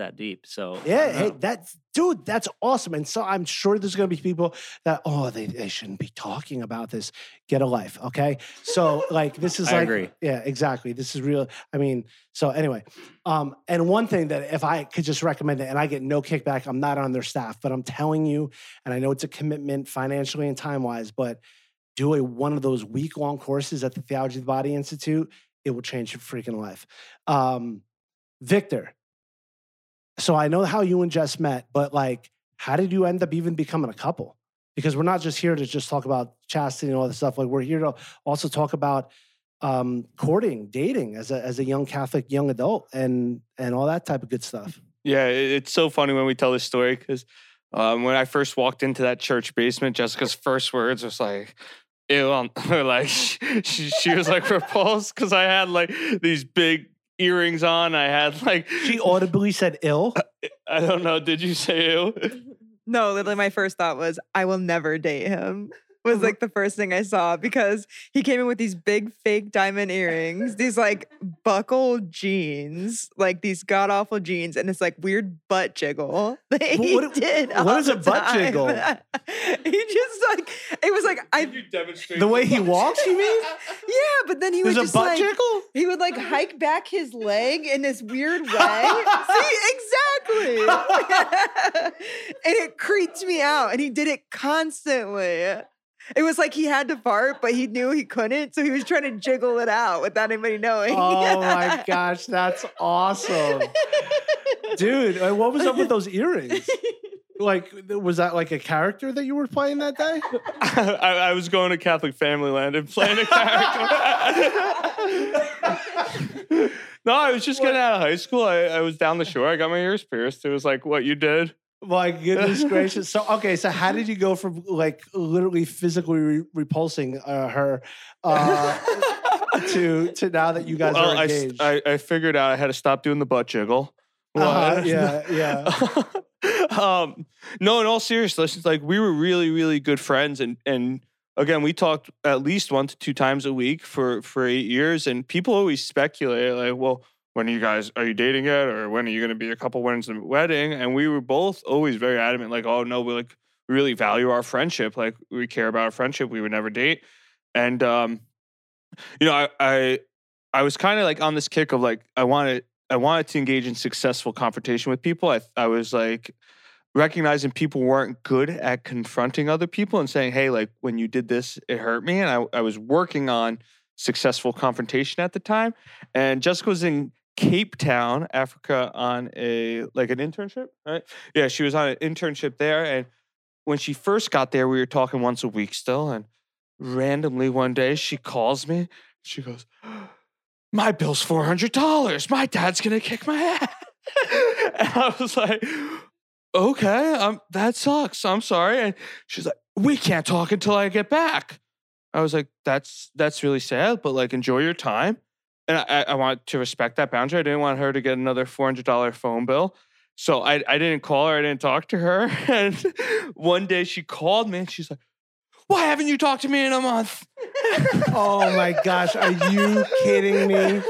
that deep. So yeah, hey, that's dude, that's awesome. And so I'm sure there's gonna be people that oh they, they shouldn't be talking about this. Get a life, okay? So like this is I like agree. yeah, exactly. This is real. I mean, so anyway, um, and one thing that if I could just recommend it, and I get no kickback, I'm not on their staff, but I'm telling you, and I know it's a commitment financially and time wise, but do a one of those week long courses at the Theology of the Body Institute. It will change your freaking life. Um, Victor, so I know how you and Jess met, but like, how did you end up even becoming a couple? because we're not just here to just talk about chastity and all this stuff. Like we're here to also talk about um, courting, dating as a as a young Catholic young adult, and and all that type of good stuff. Yeah, it's so funny when we tell this story because um, when I first walked into that church basement, Jessica's first words was like, "Ew," um, like she, she was like repulsed because I had like these big earrings on. I had like She audibly said ill. I don't know. Did you say ew? No, literally, my first thought was, I will never date him. Was mm-hmm. like the first thing I saw because he came in with these big fake diamond earrings, these like buckled jeans, like these god awful jeans, and it's like weird butt jiggle that he what- did. what all is a butt time. jiggle? he just like it was like I you demonstrate The way he walks, you mean? yeah, but then he would There's a just butt like jiggle. he would like hike back his leg in this weird way. See, exactly. and it creeped me out. And he did it constantly. It was like he had to fart, but he knew he couldn't. So he was trying to jiggle it out without anybody knowing. Oh my gosh, that's awesome, dude! What was up with those earrings? Like, was that like a character that you were playing that day? I, I was going to Catholic Familyland and playing a character. no, I was just getting out of high school. I, I was down the shore. I got my ears pierced. It was like what you did. My goodness gracious! So, okay, so how did you go from like literally physically re- repulsing uh, her uh, to to now that you guys Well, are engaged? I, I figured out I had to stop doing the butt jiggle. Uh-huh, yeah, yeah. um, no, in all seriousness, it's like we were really, really good friends, and and again, we talked at least one to two times a week for for eight years, and people always speculate like, well, when are you guys are you dating yet, or when are you going to be a couple when's the wedding? And we were both always very adamant, like, oh no, we like really value our friendship, like we care about our friendship, we would never date, and um, you know, I I, I was kind of like on this kick of like I wanted I wanted to engage in successful confrontation with people. I I was like recognizing people weren't good at confronting other people and saying, "Hey, like when you did this, it hurt me." And I I was working on successful confrontation at the time. And Jessica was in Cape Town, Africa, on a like an internship, right? Yeah, she was on an internship there. And when she first got there, we were talking once a week still. And randomly one day, she calls me. She goes, "My bill's four hundred dollars. My dad's gonna kick my ass." and I was like, "Okay, um, that sucks. I'm sorry." And she's like, "We can't talk until I get back." I was like, "That's that's really sad, but like, enjoy your time." And I, I- want to respect that boundary. I didn't want her to get another four hundred dollar phone bill, so I I didn't call her. I didn't talk to her. And one day she called me, and she's like, "Why haven't you talked to me in a month?" oh my gosh, are you kidding me?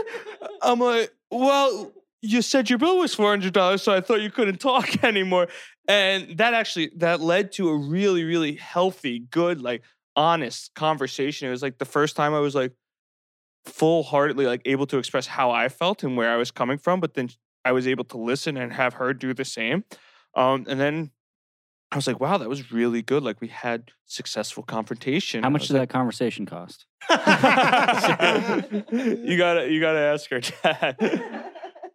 I'm like, well, you said your bill was four hundred dollars, so I thought you couldn't talk anymore. And that actually that led to a really, really healthy, good, like honest conversation. It was like the first time I was like full heartedly like able to express how I felt and where I was coming from, but then I was able to listen and have her do the same. Um, and then I was like, wow, that was really good. Like we had successful confrontation. How much was did like, that conversation cost? you gotta you gotta ask her dad.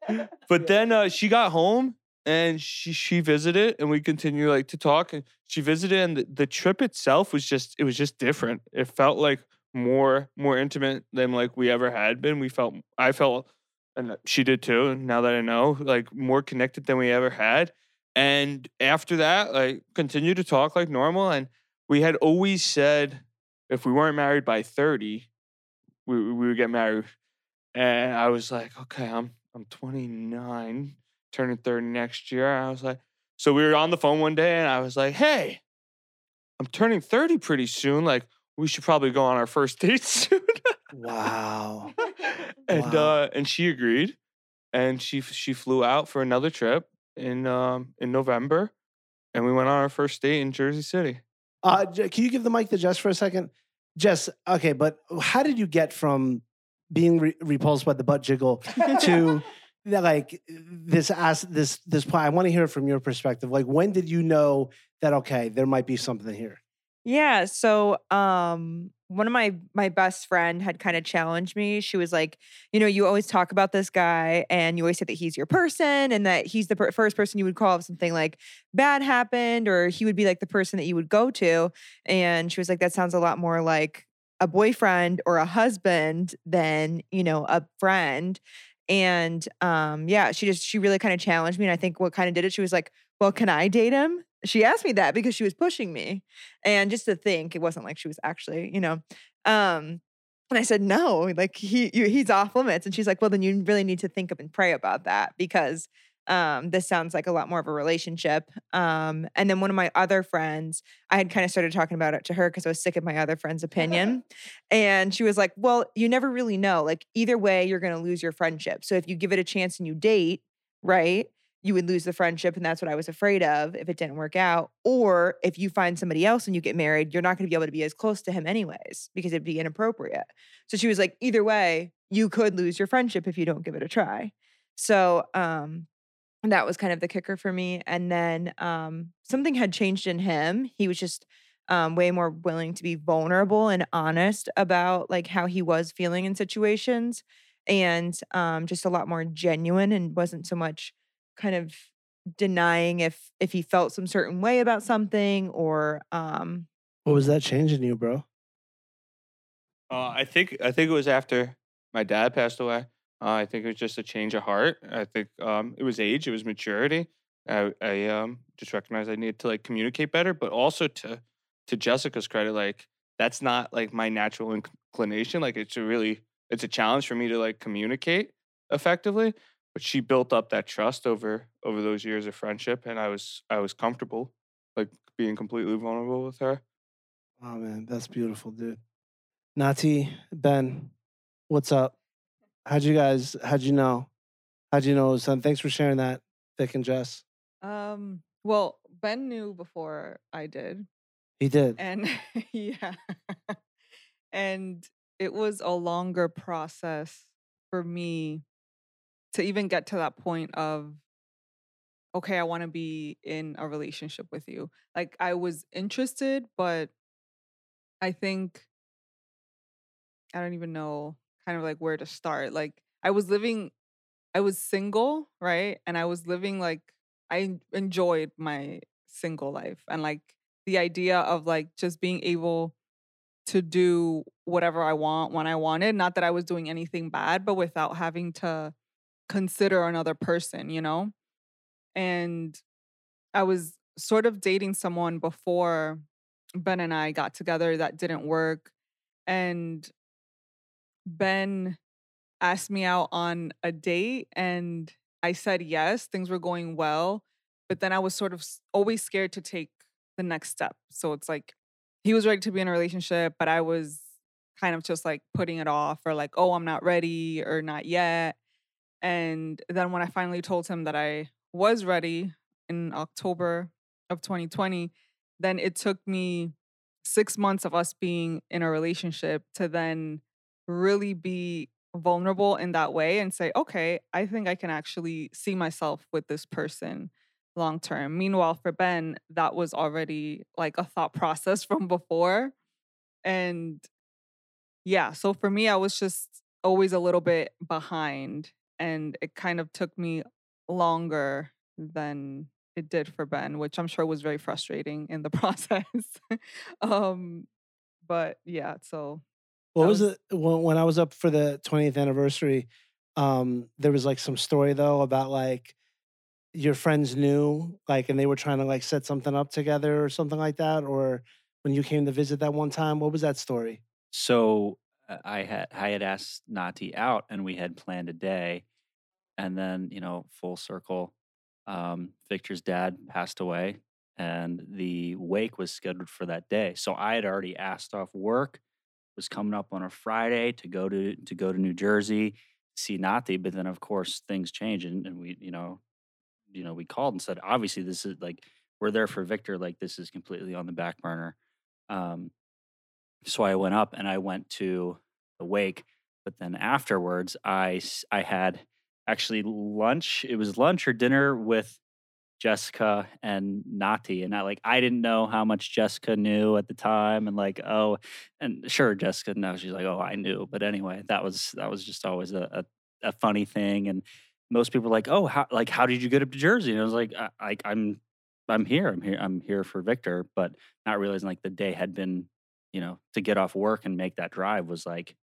but then uh, she got home and she she visited and we continued like to talk and she visited and the, the trip itself was just it was just different. It felt like more more intimate than like we ever had been. We felt I felt and she did too. And now that I know, like more connected than we ever had. And after that, like continued to talk like normal. And we had always said if we weren't married by 30, we, we would get married. And I was like, okay, I'm I'm 29, turning 30 next year. I was like, so we were on the phone one day and I was like, hey, I'm turning 30 pretty soon. Like, we should probably go on our first date soon. Wow. and Wow. uh and she agreed. And she she flew out for another trip in um in November. And we went on our first date in Jersey City. Uh, can you give the mic to Jess for a second? Jess, okay, but how did you get from being re- repulsed by the butt jiggle to like this as this this point? I want to hear it from your perspective. Like, when did you know that okay, there might be something here? Yeah, so um one of my my best friend had kind of challenged me. She was like, you know, you always talk about this guy and you always say that he's your person and that he's the per- first person you would call if something like bad happened or he would be like the person that you would go to. And she was like that sounds a lot more like a boyfriend or a husband than, you know, a friend. And um yeah, she just she really kind of challenged me and I think what kind of did it she was like, "Well, can I date him?" She asked me that because she was pushing me. And just to think, it wasn't like she was actually, you know. Um, and I said, no, like he you, he's off limits. And she's like, well, then you really need to think of and pray about that because um, this sounds like a lot more of a relationship. Um, and then one of my other friends, I had kind of started talking about it to her because I was sick of my other friend's opinion. and she was like, well, you never really know. Like either way, you're going to lose your friendship. So if you give it a chance and you date, right? You would lose the friendship. And that's what I was afraid of if it didn't work out. Or if you find somebody else and you get married, you're not going to be able to be as close to him anyways because it'd be inappropriate. So she was like, either way, you could lose your friendship if you don't give it a try. So, um, that was kind of the kicker for me. And then um, something had changed in him. He was just um, way more willing to be vulnerable and honest about like how he was feeling in situations and um, just a lot more genuine and wasn't so much kind of denying if if he felt some certain way about something or um What was that change in you, bro? Uh, I think I think it was after my dad passed away. Uh, I think it was just a change of heart. I think um, it was age, it was maturity. I, I um, just recognized I needed to like communicate better, but also to to Jessica's credit, like that's not like my natural inclination. Like it's a really it's a challenge for me to like communicate effectively but she built up that trust over over those years of friendship and i was i was comfortable like being completely vulnerable with her. Oh man that's beautiful dude. Nati ben what's up? How'd you guys how'd you know? How'd you know son? Thanks for sharing that vic and jess um well ben knew before i did. He did. And yeah. And it was a longer process for me to even get to that point of okay, I want to be in a relationship with you. Like I was interested, but I think I don't even know kind of like where to start. Like I was living I was single, right? And I was living like I enjoyed my single life and like the idea of like just being able to do whatever I want when I wanted, not that I was doing anything bad, but without having to consider another person, you know? And I was sort of dating someone before Ben and I got together that didn't work. And Ben asked me out on a date and I said yes, things were going well. But then I was sort of always scared to take the next step. So it's like he was ready to be in a relationship, but I was kind of just like putting it off or like, oh, I'm not ready or not yet. And then when I finally told him that I was ready in October of 2020, then it took me six months of us being in a relationship to then really be vulnerable in that way and say, okay, I think I can actually see myself with this person long term. Meanwhile, for Ben, that was already like a thought process from before. And yeah, so for me, I was just always a little bit behind and it kind of took me longer than it did for Ben, which I'm sure was very frustrating in the process. um, but yeah, so what was, was it when, when I was up for the 20th anniversary? Um, there was like some story though about like your friends knew like and they were trying to like set something up together or something like that or when you came to visit that one time what was that story so I had I had asked Nati out, and we had planned a day, and then you know, full circle, um, Victor's dad passed away, and the wake was scheduled for that day. So I had already asked off work, was coming up on a Friday to go to to go to New Jersey to see Nati, but then of course things change, and, and we you know, you know, we called and said, obviously this is like we're there for Victor, like this is completely on the back burner. Um, so I went up and I went to the wake. But then afterwards, I I had actually lunch. It was lunch or dinner with Jessica and Nati, and I like I didn't know how much Jessica knew at the time, and like oh, and sure Jessica knows. She's like oh I knew, but anyway, that was that was just always a a, a funny thing, and most people like oh how like how did you get up to Jersey? And I was like I, I I'm I'm here I'm here I'm here for Victor, but not realizing like the day had been you know to get off work and make that drive was like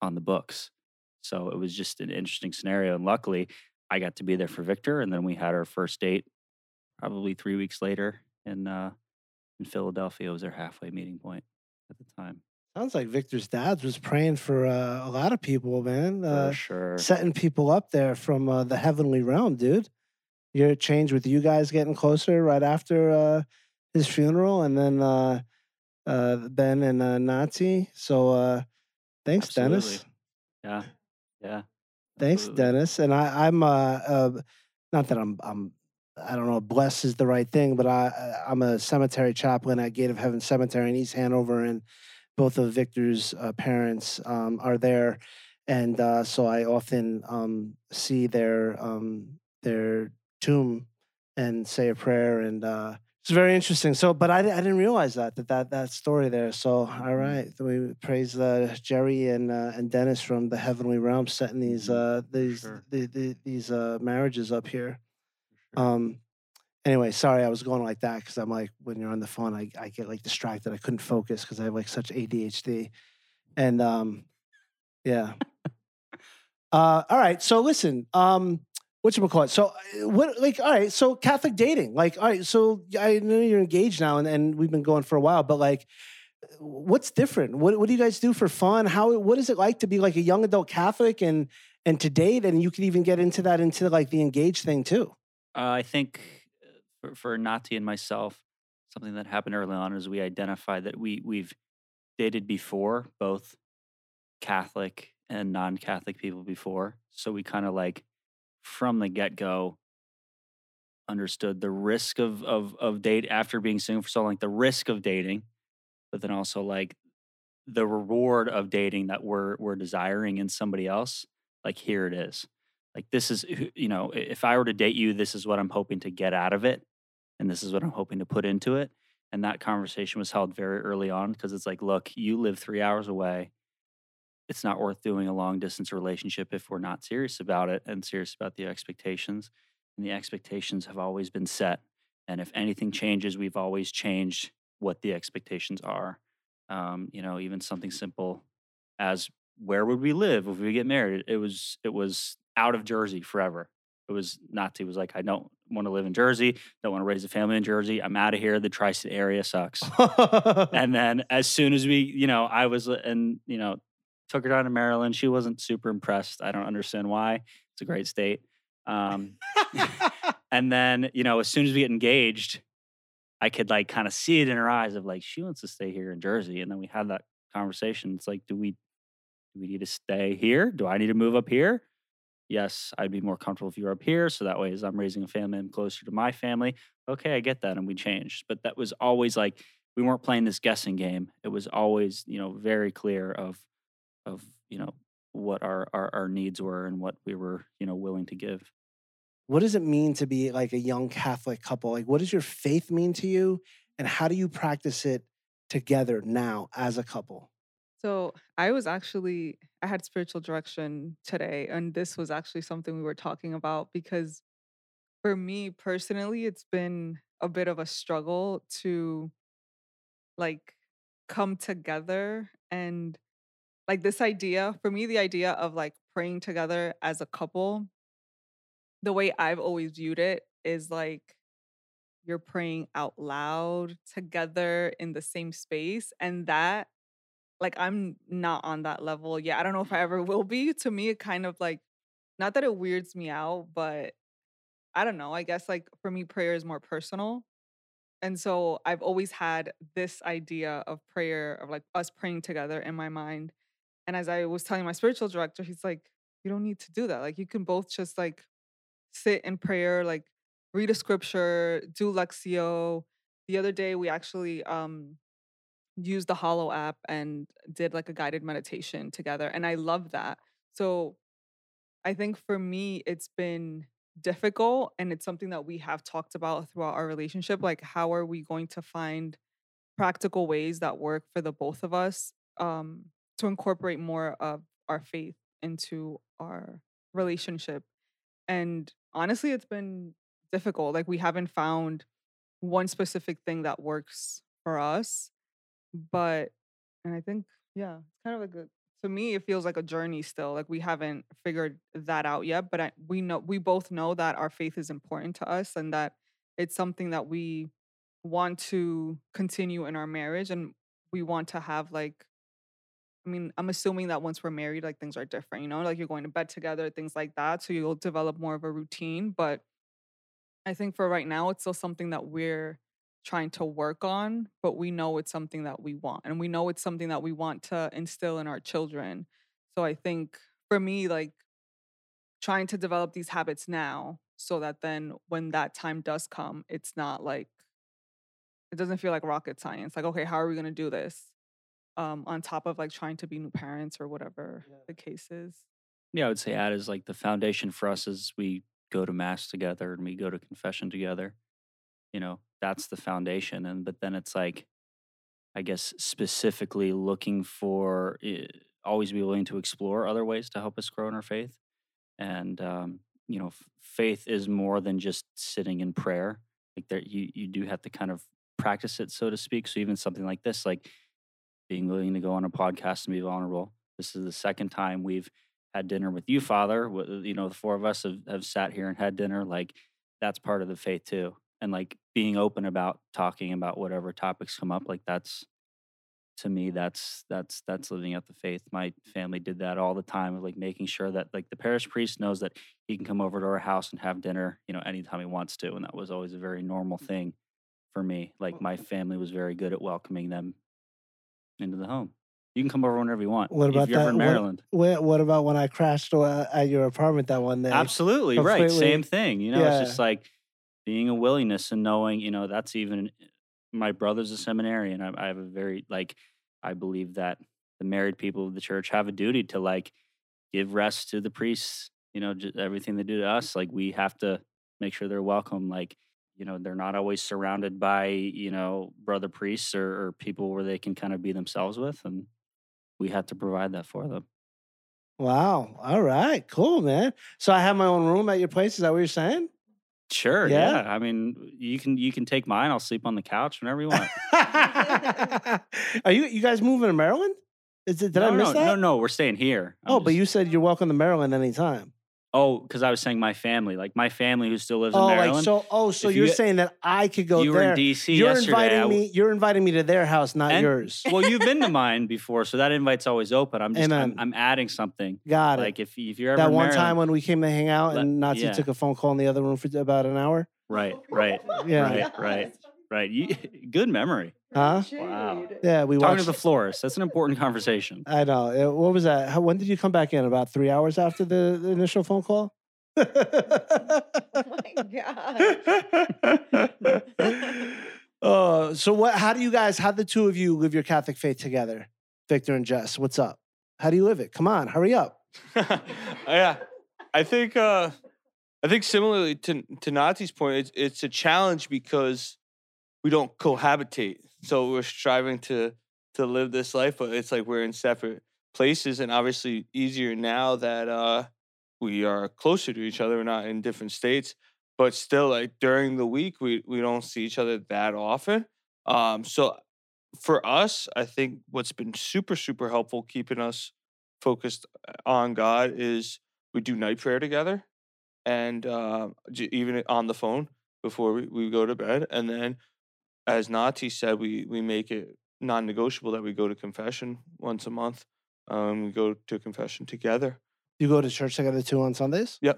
on the books. So it was just an interesting scenario, and luckily I got to be there for Victor, and then we had our first date probably three weeks later in uh, in Philadelphia. It was our halfway meeting point at the time. Sounds like Victor's dad was praying for uh, a lot of people, man. Uh, for sure. Setting people up there from uh, the heavenly realm, dude. Your change with you guys getting closer right after uh, his funeral, and then uh, uh, Ben and uh, Nati. So uh, thanks, Absolutely. Dennis. Yeah. Yeah. Thanks, absolutely. Dennis. And I, I'm uh, uh, not that I'm I'm I don't know blessed is the right thing, but I I- I'm a cemetery chaplain at Gate of Heaven Cemetery in East Hanover, and both of Victor's uh, parents um, are there, and uh, so I often um, see their um, their tomb and say a prayer, and uh, it's very interesting. So, but I, I didn't realize that that that that story there. So, all right, we praise uh, Jerry and uh, and Dennis from the heavenly realm setting these Mhm, uh, these sure. the, the, these uh, marriages up here. Sure. Um, anyway, sorry, I was going like that because I'm like, when you're on the phone, I, I get like distracted. I couldn't focus because I have like such ADHD. And um, yeah. uh, all right. So listen, um, what you call it? So what, like, all right. So Catholic dating, like, all right. So I know you're engaged now, and, and we've been going for a while, but like, what's different? What what do you guys do for fun? How what is it like to be like a young adult Catholic and and to date? And you could even get into that into like the engaged thing too. Uh, I think uh, for, for Nati and myself, something that happened early on is we identified that we we've dated before, both Catholic and non-Catholic people before. So we kind of like from the get-go understood the risk of of of date after being single for so long, like the risk of dating, but then also like the reward of dating that we're we're desiring in somebody else. Like here it is. Like this is you know, if I were to date you, this is what I'm hoping to get out of it, and this is what I'm hoping to put into it. And that conversation was held very early on because it's like, look, you live three hours away. It's not worth doing a long distance relationship if we're not serious about it and serious about the expectations. And the expectations have always been set. And if anything changes, we've always changed what the expectations are. Um, you know, even something simple as where would we live if we get married? It was it was out of Jersey forever. It was Nati was like, I don't want to live in Jersey, don't want to raise a family in Jersey. I'm out of here. The tri-state area sucks. and then as soon as we, you know, I was uh, and you know, took her down to Maryland. She wasn't super impressed. I don't understand why. It's a great state. Um, and then, you know, as soon as we get engaged, I could like kind of see it in her eyes of like she wants to stay here in Jersey. And then we had that conversation. It's like, do we do we need to stay here? Do I need to move up here? Yes, I'd be more comfortable if you were up here. So that way, as I'm raising a family, I'm closer to my family. Okay, I get that. And we changed. But that was always like we weren't playing this guessing game. It was always, you know, very clear of of, you know, what our, our, our needs were and what we were, you know, willing to give. what does it mean to be like a young Catholic couple? Like, what does your faith mean to you? And how do you practice it together now as a couple? So I was actually I had spiritual direction today, and this was actually something we were talking about because for me personally, it's been a bit of a struggle to like come together and like this idea for me the idea of like praying together as a couple the way i've always viewed it is like you're praying out loud together in the same space and that like i'm not on that level yet. I don't know if i ever will be. To me it kind of like not that it weirds me out but i don't know. I guess like for me prayer is more personal. And so I've always had this idea of prayer, of like us praying together in my mind. And as I was telling my spiritual director, he's like, you don't need to do that. Like, you can both just like sit in prayer, like read a scripture, do Lectio. The other day, we actually um, used the Hallow app and did like a guided meditation together. And I love that. So I think for me, it's been difficult and it's something that we have talked about throughout our relationship like how are we going to find practical ways that work for the both of us um to incorporate more of our faith into our relationship and honestly it's been difficult like we haven't found one specific thing that works for us but and i think yeah it's kind of like a to me it feels like a journey still like we haven't figured that out yet but I, we know we both know that our faith is important to us and that it's something that we want to continue in our marriage and we want to have like i mean i'm assuming that once we're married like things are different you know like you're going to bed together things like that so you'll develop more of a routine but i think for right now it's still something that we're trying to work on, but we know it's something that we want. And we know it's something that we want to instill in our children. So I think for me, like trying to develop these habits now so that then when that time does come, it's not like, it doesn't feel like rocket science. Like, okay, how are we going to do this? Um, on top of like trying to be new parents or whatever Yeah. the case is. Yeah, I would say Ad is like the foundation for us as we go to mass together and we go to confession together. You know, that's the foundation. And but then it's like, I guess specifically looking for eh, always be willing to explore other ways to help us grow in our faith. And um, you know, f- faith is more than just sitting in prayer. Like there, you you do have to kind of practice it, so to speak. So even something like this, like being willing to go on a podcast and be vulnerable. This is the second time we've had dinner with you, Father. wh- uh, You know, the four of us have, have sat here and had dinner. Like that's part of the faith too. And like being open about talking about whatever topics come up, like that's to me, that's that's that's living out the faith. My family did that all the time, of like making sure that like the parish priest knows that he can come over to our house and have dinner, you know, anytime he wants to. And that was always a very normal mm-hmm. thing for me. Like my family was very good at welcoming them into the home. You can come over whenever you want. What about if you're that? in Maryland? What, what about when I crashed uh, at your apartment that one day? Absolutely right. Same thing. You know, Yeah. it's just like being a willingness and knowing. You know, that's even my brother's a seminarian. I, I have a very like. I believe that the married people of the church have a duty to like give rest to the priests. You know, just everything they do to us. Like we have to make sure they're welcome. Like you know, they're not always surrounded by you know brother priests or, or people where they can kind of be themselves with, and we have to provide that for them. Wow. All right. Cool, man. So I have my own room at your place. Is that what you're saying? Sure. Yeah? Yeah. I mean, you can you can take mine. I'll sleep on the couch whenever you want. Are you you guys moving to Maryland? Is it? Did no, I miss no, that? No, no, we're staying here. I'm Oh, but you said you're welcome to Maryland anytime. Oh, because I was saying my family, like my family who still lives Oh, in like Maryland. so. Oh, so you're you- saying that I could go there. you were in DC you're yesterday. inviting w- me. You're inviting me to their house, not And- yours. well, you've been to mine before, so that invite's always open. I'm just I'm, I'm adding something. Got it. Like if if you're ever that one Maryland, time when we came to hang out and Nati yeah. took a phone call in the other room for about an hour. right, right, Yeah. right, right, right. You, good memory. Huh? Wow. Yeah, we Talking watched. to the florist. That's an important conversation. I know. Uh, What was that? How, when did you come back in? About three hours after the, the initial phone call. Oh my god. Oh, so what? How do you guys? How the two of you live your Catholic faith together? Victor and Jess, what's up? How do you live it? Come on, hurry up. yeah, I think uh, I think similarly to to Nati's point, it's it's a challenge because we don't cohabitate. So we're striving to to live this life, but it's like we're in separate places, and obviously easier now that uh, we are closer to each other. We're not in different states, but still, like during the week, we we don't see each other that often. Um, so for us, I think what's been super super helpful keeping us focused uh, on God is we do night prayer together, and uh, even on the phone before we, we go to bed, and then as Nati said, we we make it non-negotiable that we go to confession once a month. Um, we go to confession together. You go to church together too on Sundays? Yeah,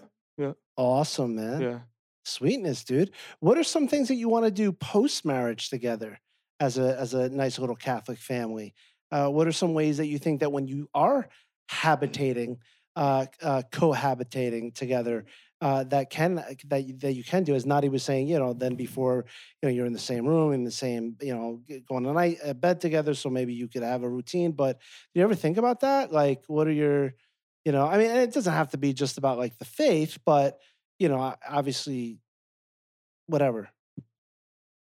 Awesome, man. yeah. Sweetness, dude. What are some things that you want to do post marriage together as a as a nice little Catholic family? Uh, what are some ways that you think that when you are habitating, uh, uh, cohabitating together, uh, that can that that you can do? As Nati was saying, you know, then before you know you're in the same room in the same you know going to night uh, bed together, so maybe you could have a routine. But do you ever think about that? Like, what are your you know? I mean, it doesn't have to be just about like the faith, but you know, obviously, whatever.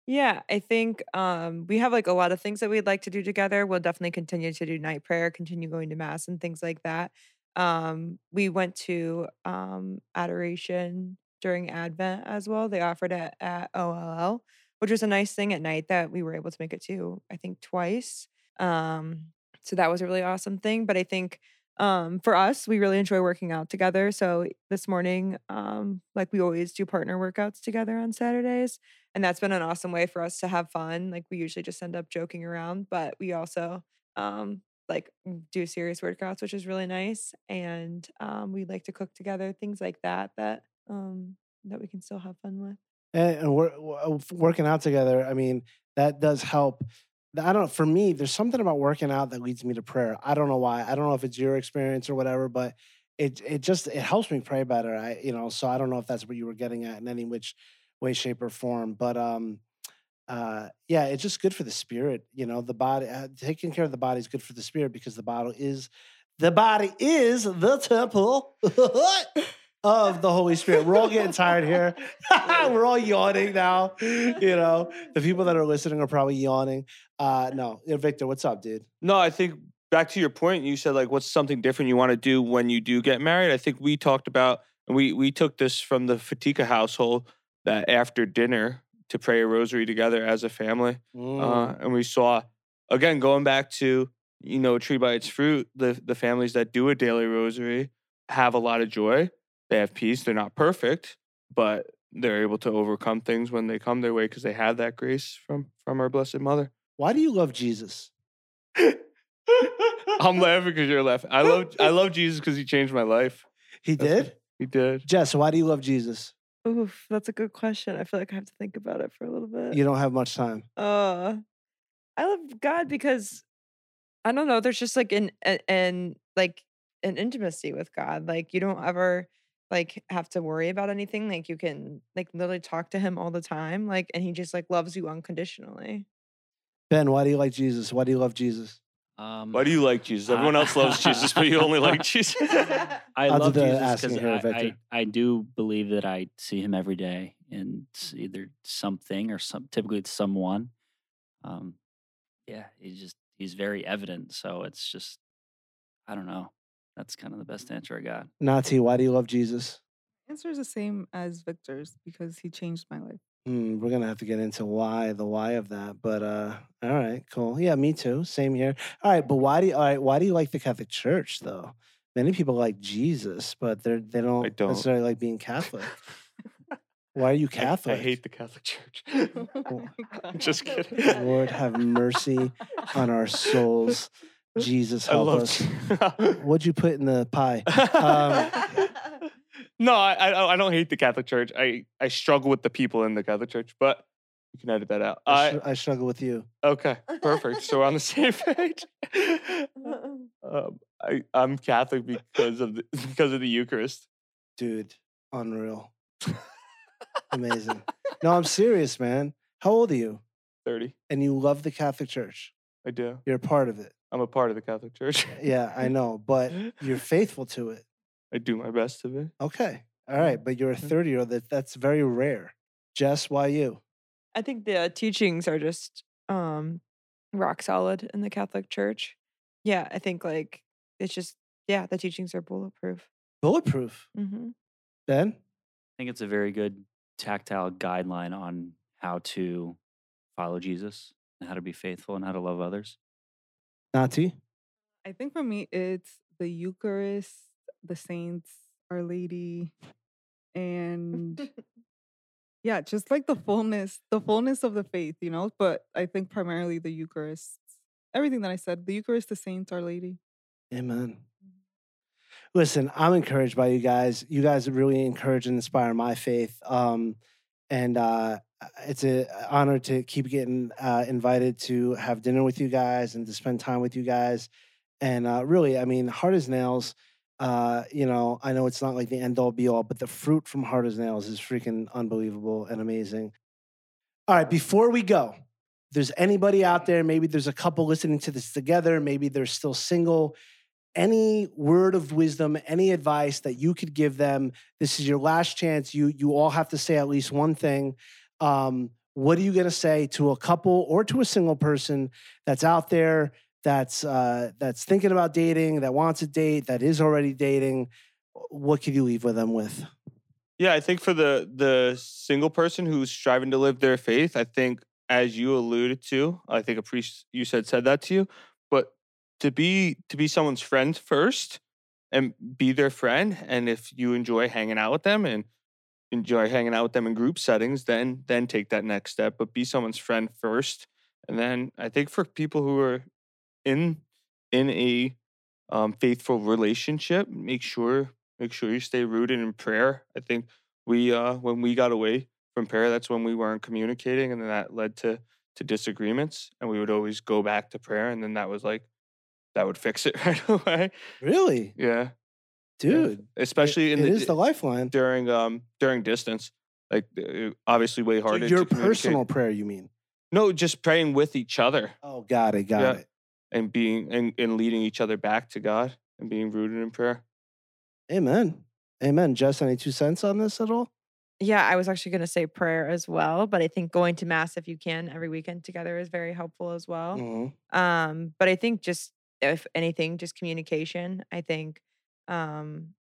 Yeah, I think um, we have like a lot of things that we'd like to do together. We'll definitely continue to do night prayer, continue going to mass and things like that. Um, we went to um, adoration during Advent as well. They offered it at OLL, which was a nice thing at night that we were able to make it to, I think, twice. Um, so that was a really awesome thing. But I think um, for us, we really enjoy working out together. So this morning, um, like we always do partner workouts together on Saturdays and that's been an awesome way for us to have fun like we usually just end up joking around but we also um like do serious workouts which is really nice and um we like to cook together things like that that um that we can still have fun with. And, and we're, w- working out together i mean that does help. I don't for me there's something about working out that leads me to prayer i don't know why i don't know if it's your experience or whatever but it it just it helps me pray better i you know so i don't know if that's what you were getting at in any which way shape or form but um uh yeah it's just good for the spirit you know the body uh, taking care of the body is good for the spirit because the body is the body is the temple of the Holy Spirit. We're all getting tired here. We're all yawning now. You know, the people that are listening are probably yawning. Uh no, Victor, what's up, dude? No, I think back to your point, you said like, what's something different you want to do when you do get married? I think we talked about, and we we took this from the Fatika household that after dinner to pray a rosary together as a family, Mm. uh, and we saw again going back to you know a tree by its fruit. The the families that do a daily rosary have a lot of joy. They have peace. They're not perfect, but they're able to overcome things when they come their way because they have that grace from from our Blessed Mother. Why do you love Jesus? I'm laughing because you're laughing. I love I love Jesus because he changed my life. He That's did? He did. Jess, why do you love Jesus? Oof that's a good question i feel like i have to think about it for a little bit You don't have much time. Uh, I love God because I don't know. There's just like an a- an like an intimacy with God. Like you don't ever like have to worry about anything. Like you can like literally talk to Him all the time. Like and He just like loves you unconditionally. Ben, why do you like Jesus? Why do you love Jesus? Um, Why do you like Jesus? Everyone else loves Jesus, but you only like Jesus. I I'll do love the Jesus asking because here, I, I, Victor. I do believe that I see him every day in s- either something or some typically it's someone. Um, yeah, he's just he's very evident. So it's just I don't know. That's kind of the best answer I got. Nati, why do you love Jesus? Answer is the same as Victor's because he changed my life. Hmm, we're gonna have to get into why, the why of that. But uh all right, cool. Yeah, me too. Same here. All right, but why do you all right, why do you like the Catholic Church though? Many people like Jesus, but they're they don't, don't. necessarily like being Catholic. Why are you Catholic? I, hate the Catholic Church. Oh. Just kidding. Lord have mercy on our souls. Jesus help love. us. What'd you put in the pie? Um, no, I, I I don't hate the Catholic Church. I I struggle with the people in the Catholic Church, but you can edit that out. I, I I struggle with you. okay, perfect. So we're on the same page. um, I I'm Catholic because of the because of the Eucharist. Dude, unreal. Amazing. No, I'm serious, man. How old are you? Thirty. And you love the Catholic Church. I do. You're a part of it. I'm a part of the Catholic Church. Yeah, I know, but you're faithful to it. I do my best to be. Okay. All right. But you're a 30 year old. That, that's very rare. Jess, why you? I think the teachings are just um rock solid in the Catholic Church. Yeah, I think like it's just yeah, the teachings are bulletproof. Bulletproof. hmm Ben? I think it's a very good tactile guideline on how to follow Jesus and how to be faithful and how to love others. Nati? I think for me, it's the Eucharist, the saints, Our Lady, and yeah, just like the fullness, the fullness of the faith, you know. But I think primarily the Eucharist, everything that I said, the Eucharist, the saints, Our Lady. Amen. Listen, I'm encouraged by you guys. You guys really encourage and inspire my faith. Um, and uh, it's an honor to keep getting uh, invited to have dinner with you guys and to spend time with you guys. And uh, really, I mean, Hard as Nails, uh, you know, I know it's not like the end all be all, but the fruit from Hard as Nails is freaking unbelievable and amazing. All right, before we go, there's anybody out there, maybe there's a couple listening to this together, maybe they're still single any word of wisdom, any advice that you could give them. This is your last chance. You you all have to say at least one thing. Um, what are you going to say to a couple or to a single person that's out there that's uh, that's thinking about dating, that wants a date, that is already dating? What could you leave with them with? Yeah, I think for the the single person who's striving to live their faith, I think as you alluded to, I think a priest you said said that to you, but to be to be someone's friend first and be their friend and if you enjoy hanging out with them and enjoy hanging out with them in group settings, then then take that next step, but be someone's friend first. And then I think for people who are in in a um, faithful relationship, make sure make sure you stay rooted in prayer. I think we uh when we got away from prayer, that's when we weren't communicating and then that led to to disagreements and we would always go back to prayer and then that was like that would fix it right away. Really, Yeah. yeah. dude? Especially it, in it the is the lifeline. during um during distance. Like uh, obviously way So harder your to personal prayer, you mean? No, just praying with each other Oh, got it, got Yeah. it. And being and, and leading each other back to God and being rooted in prayer. Amen. Amen. Jess, any two cents on this at all? Yeah, I was actually going to say prayer as well, but I think going to mass if you can every weekend together is very helpful as well. Mhm. Um, but I think just if anything, just communication. I think um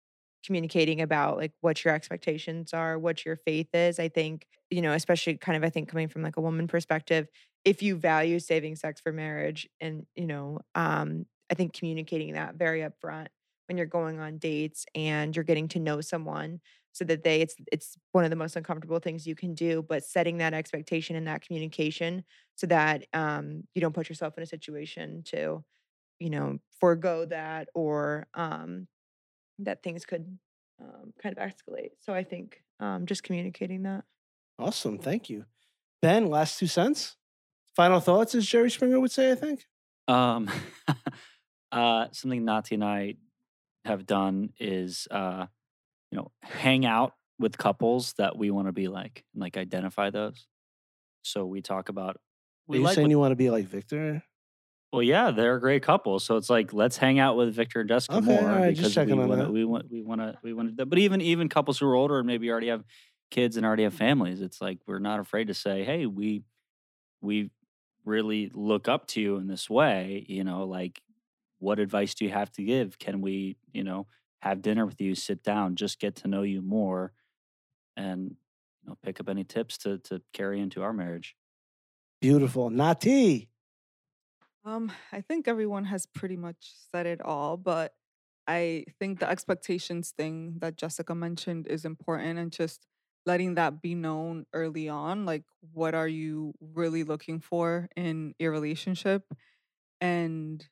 communicating about like what your expectations are, what your faith is. I think, you know, especially kind of I think coming from like a woman perspective, if you value saving sex for marriage and, you know, um, I think communicating that very upfront when you're going on dates and you're getting to know someone so that they it's it's one of the most uncomfortable things you can do, but setting that expectation and that communication so that um you don't put yourself in a situation to you know, forego that or um, that things could um, kind of escalate. So I think um, just communicating that. Awesome. Thank you. Ben, last two cents? Final thoughts, as Jerry Springer would say, I think. Um, uh, something Nati and I have done is, uh, you know, hang out with couples that we want to be like, and like identify those. So we talk about. Are you like saying what- you want to be like Victor? well, yeah, they're a great couple. So it's like let's hang out with Victor and Jessica Okay, more all right, just because checking we on want that. to. We want. We want to. We want to. But even even couples who are older and maybe already have kids and already have families, it's like we're not afraid to say, "Hey, we we really look up to you in this way." You know, like what advice do you have to give? Can we, you know, have dinner with you, sit down, just get to know you more, and you know, pick up any tips to to carry into our marriage. Beautiful. Nati. Um, I think everyone has pretty much said it all, but I think the expectations thing that Jessica mentioned is important and just letting that be known early on. Like, what are you really looking for in your relationship? And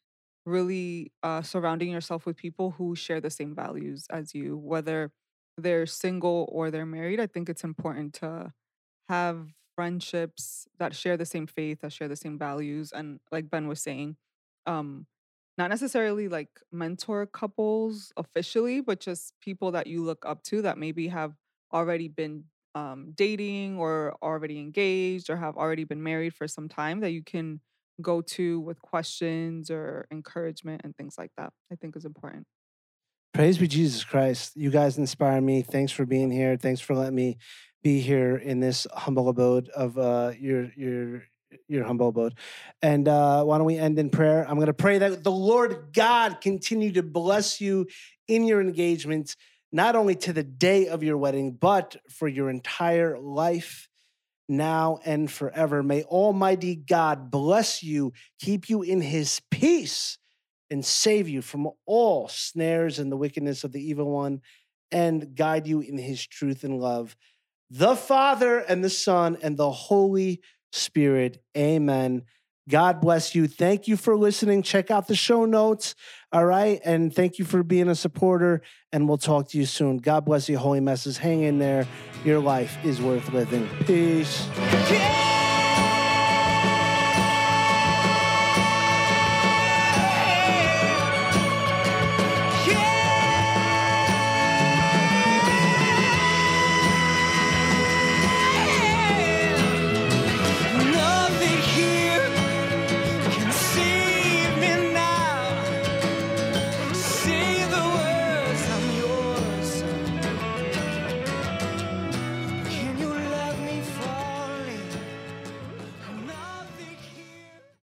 really uh, surrounding yourself with people who share the same values as you, whether they're single or they're married. I think it's important to have friendships that share the same faith, that share the same values. And like Ben was saying, um, not necessarily like mentor couples officially, but just people that you look up to that maybe have already been um, dating or already engaged or have already been married for some time that you can go to with questions or encouragement and things like that. I think is important. Praise be Jesus Christ. You guys inspire me. Thanks for being here. Thanks for letting me be here in this humble abode of uh, your your your humble abode. And uh, why don't we end in prayer? I'm going to pray that the Lord God continue to bless you in your engagement, not only to the day of your wedding, but for your entire life. Now and forever. May Almighty God bless you, keep you in his peace, and save you from all snares and the wickedness of the evil one, and guide you in his truth and love. The Father and the Son and the Holy Spirit. Amen. God bless you. Thank you for listening. Check out the show notes. All right. And thank you for being a supporter. And we'll talk to you soon. God bless you. Holy messes. Hang in there. Your life is worth living. Peace. Yeah!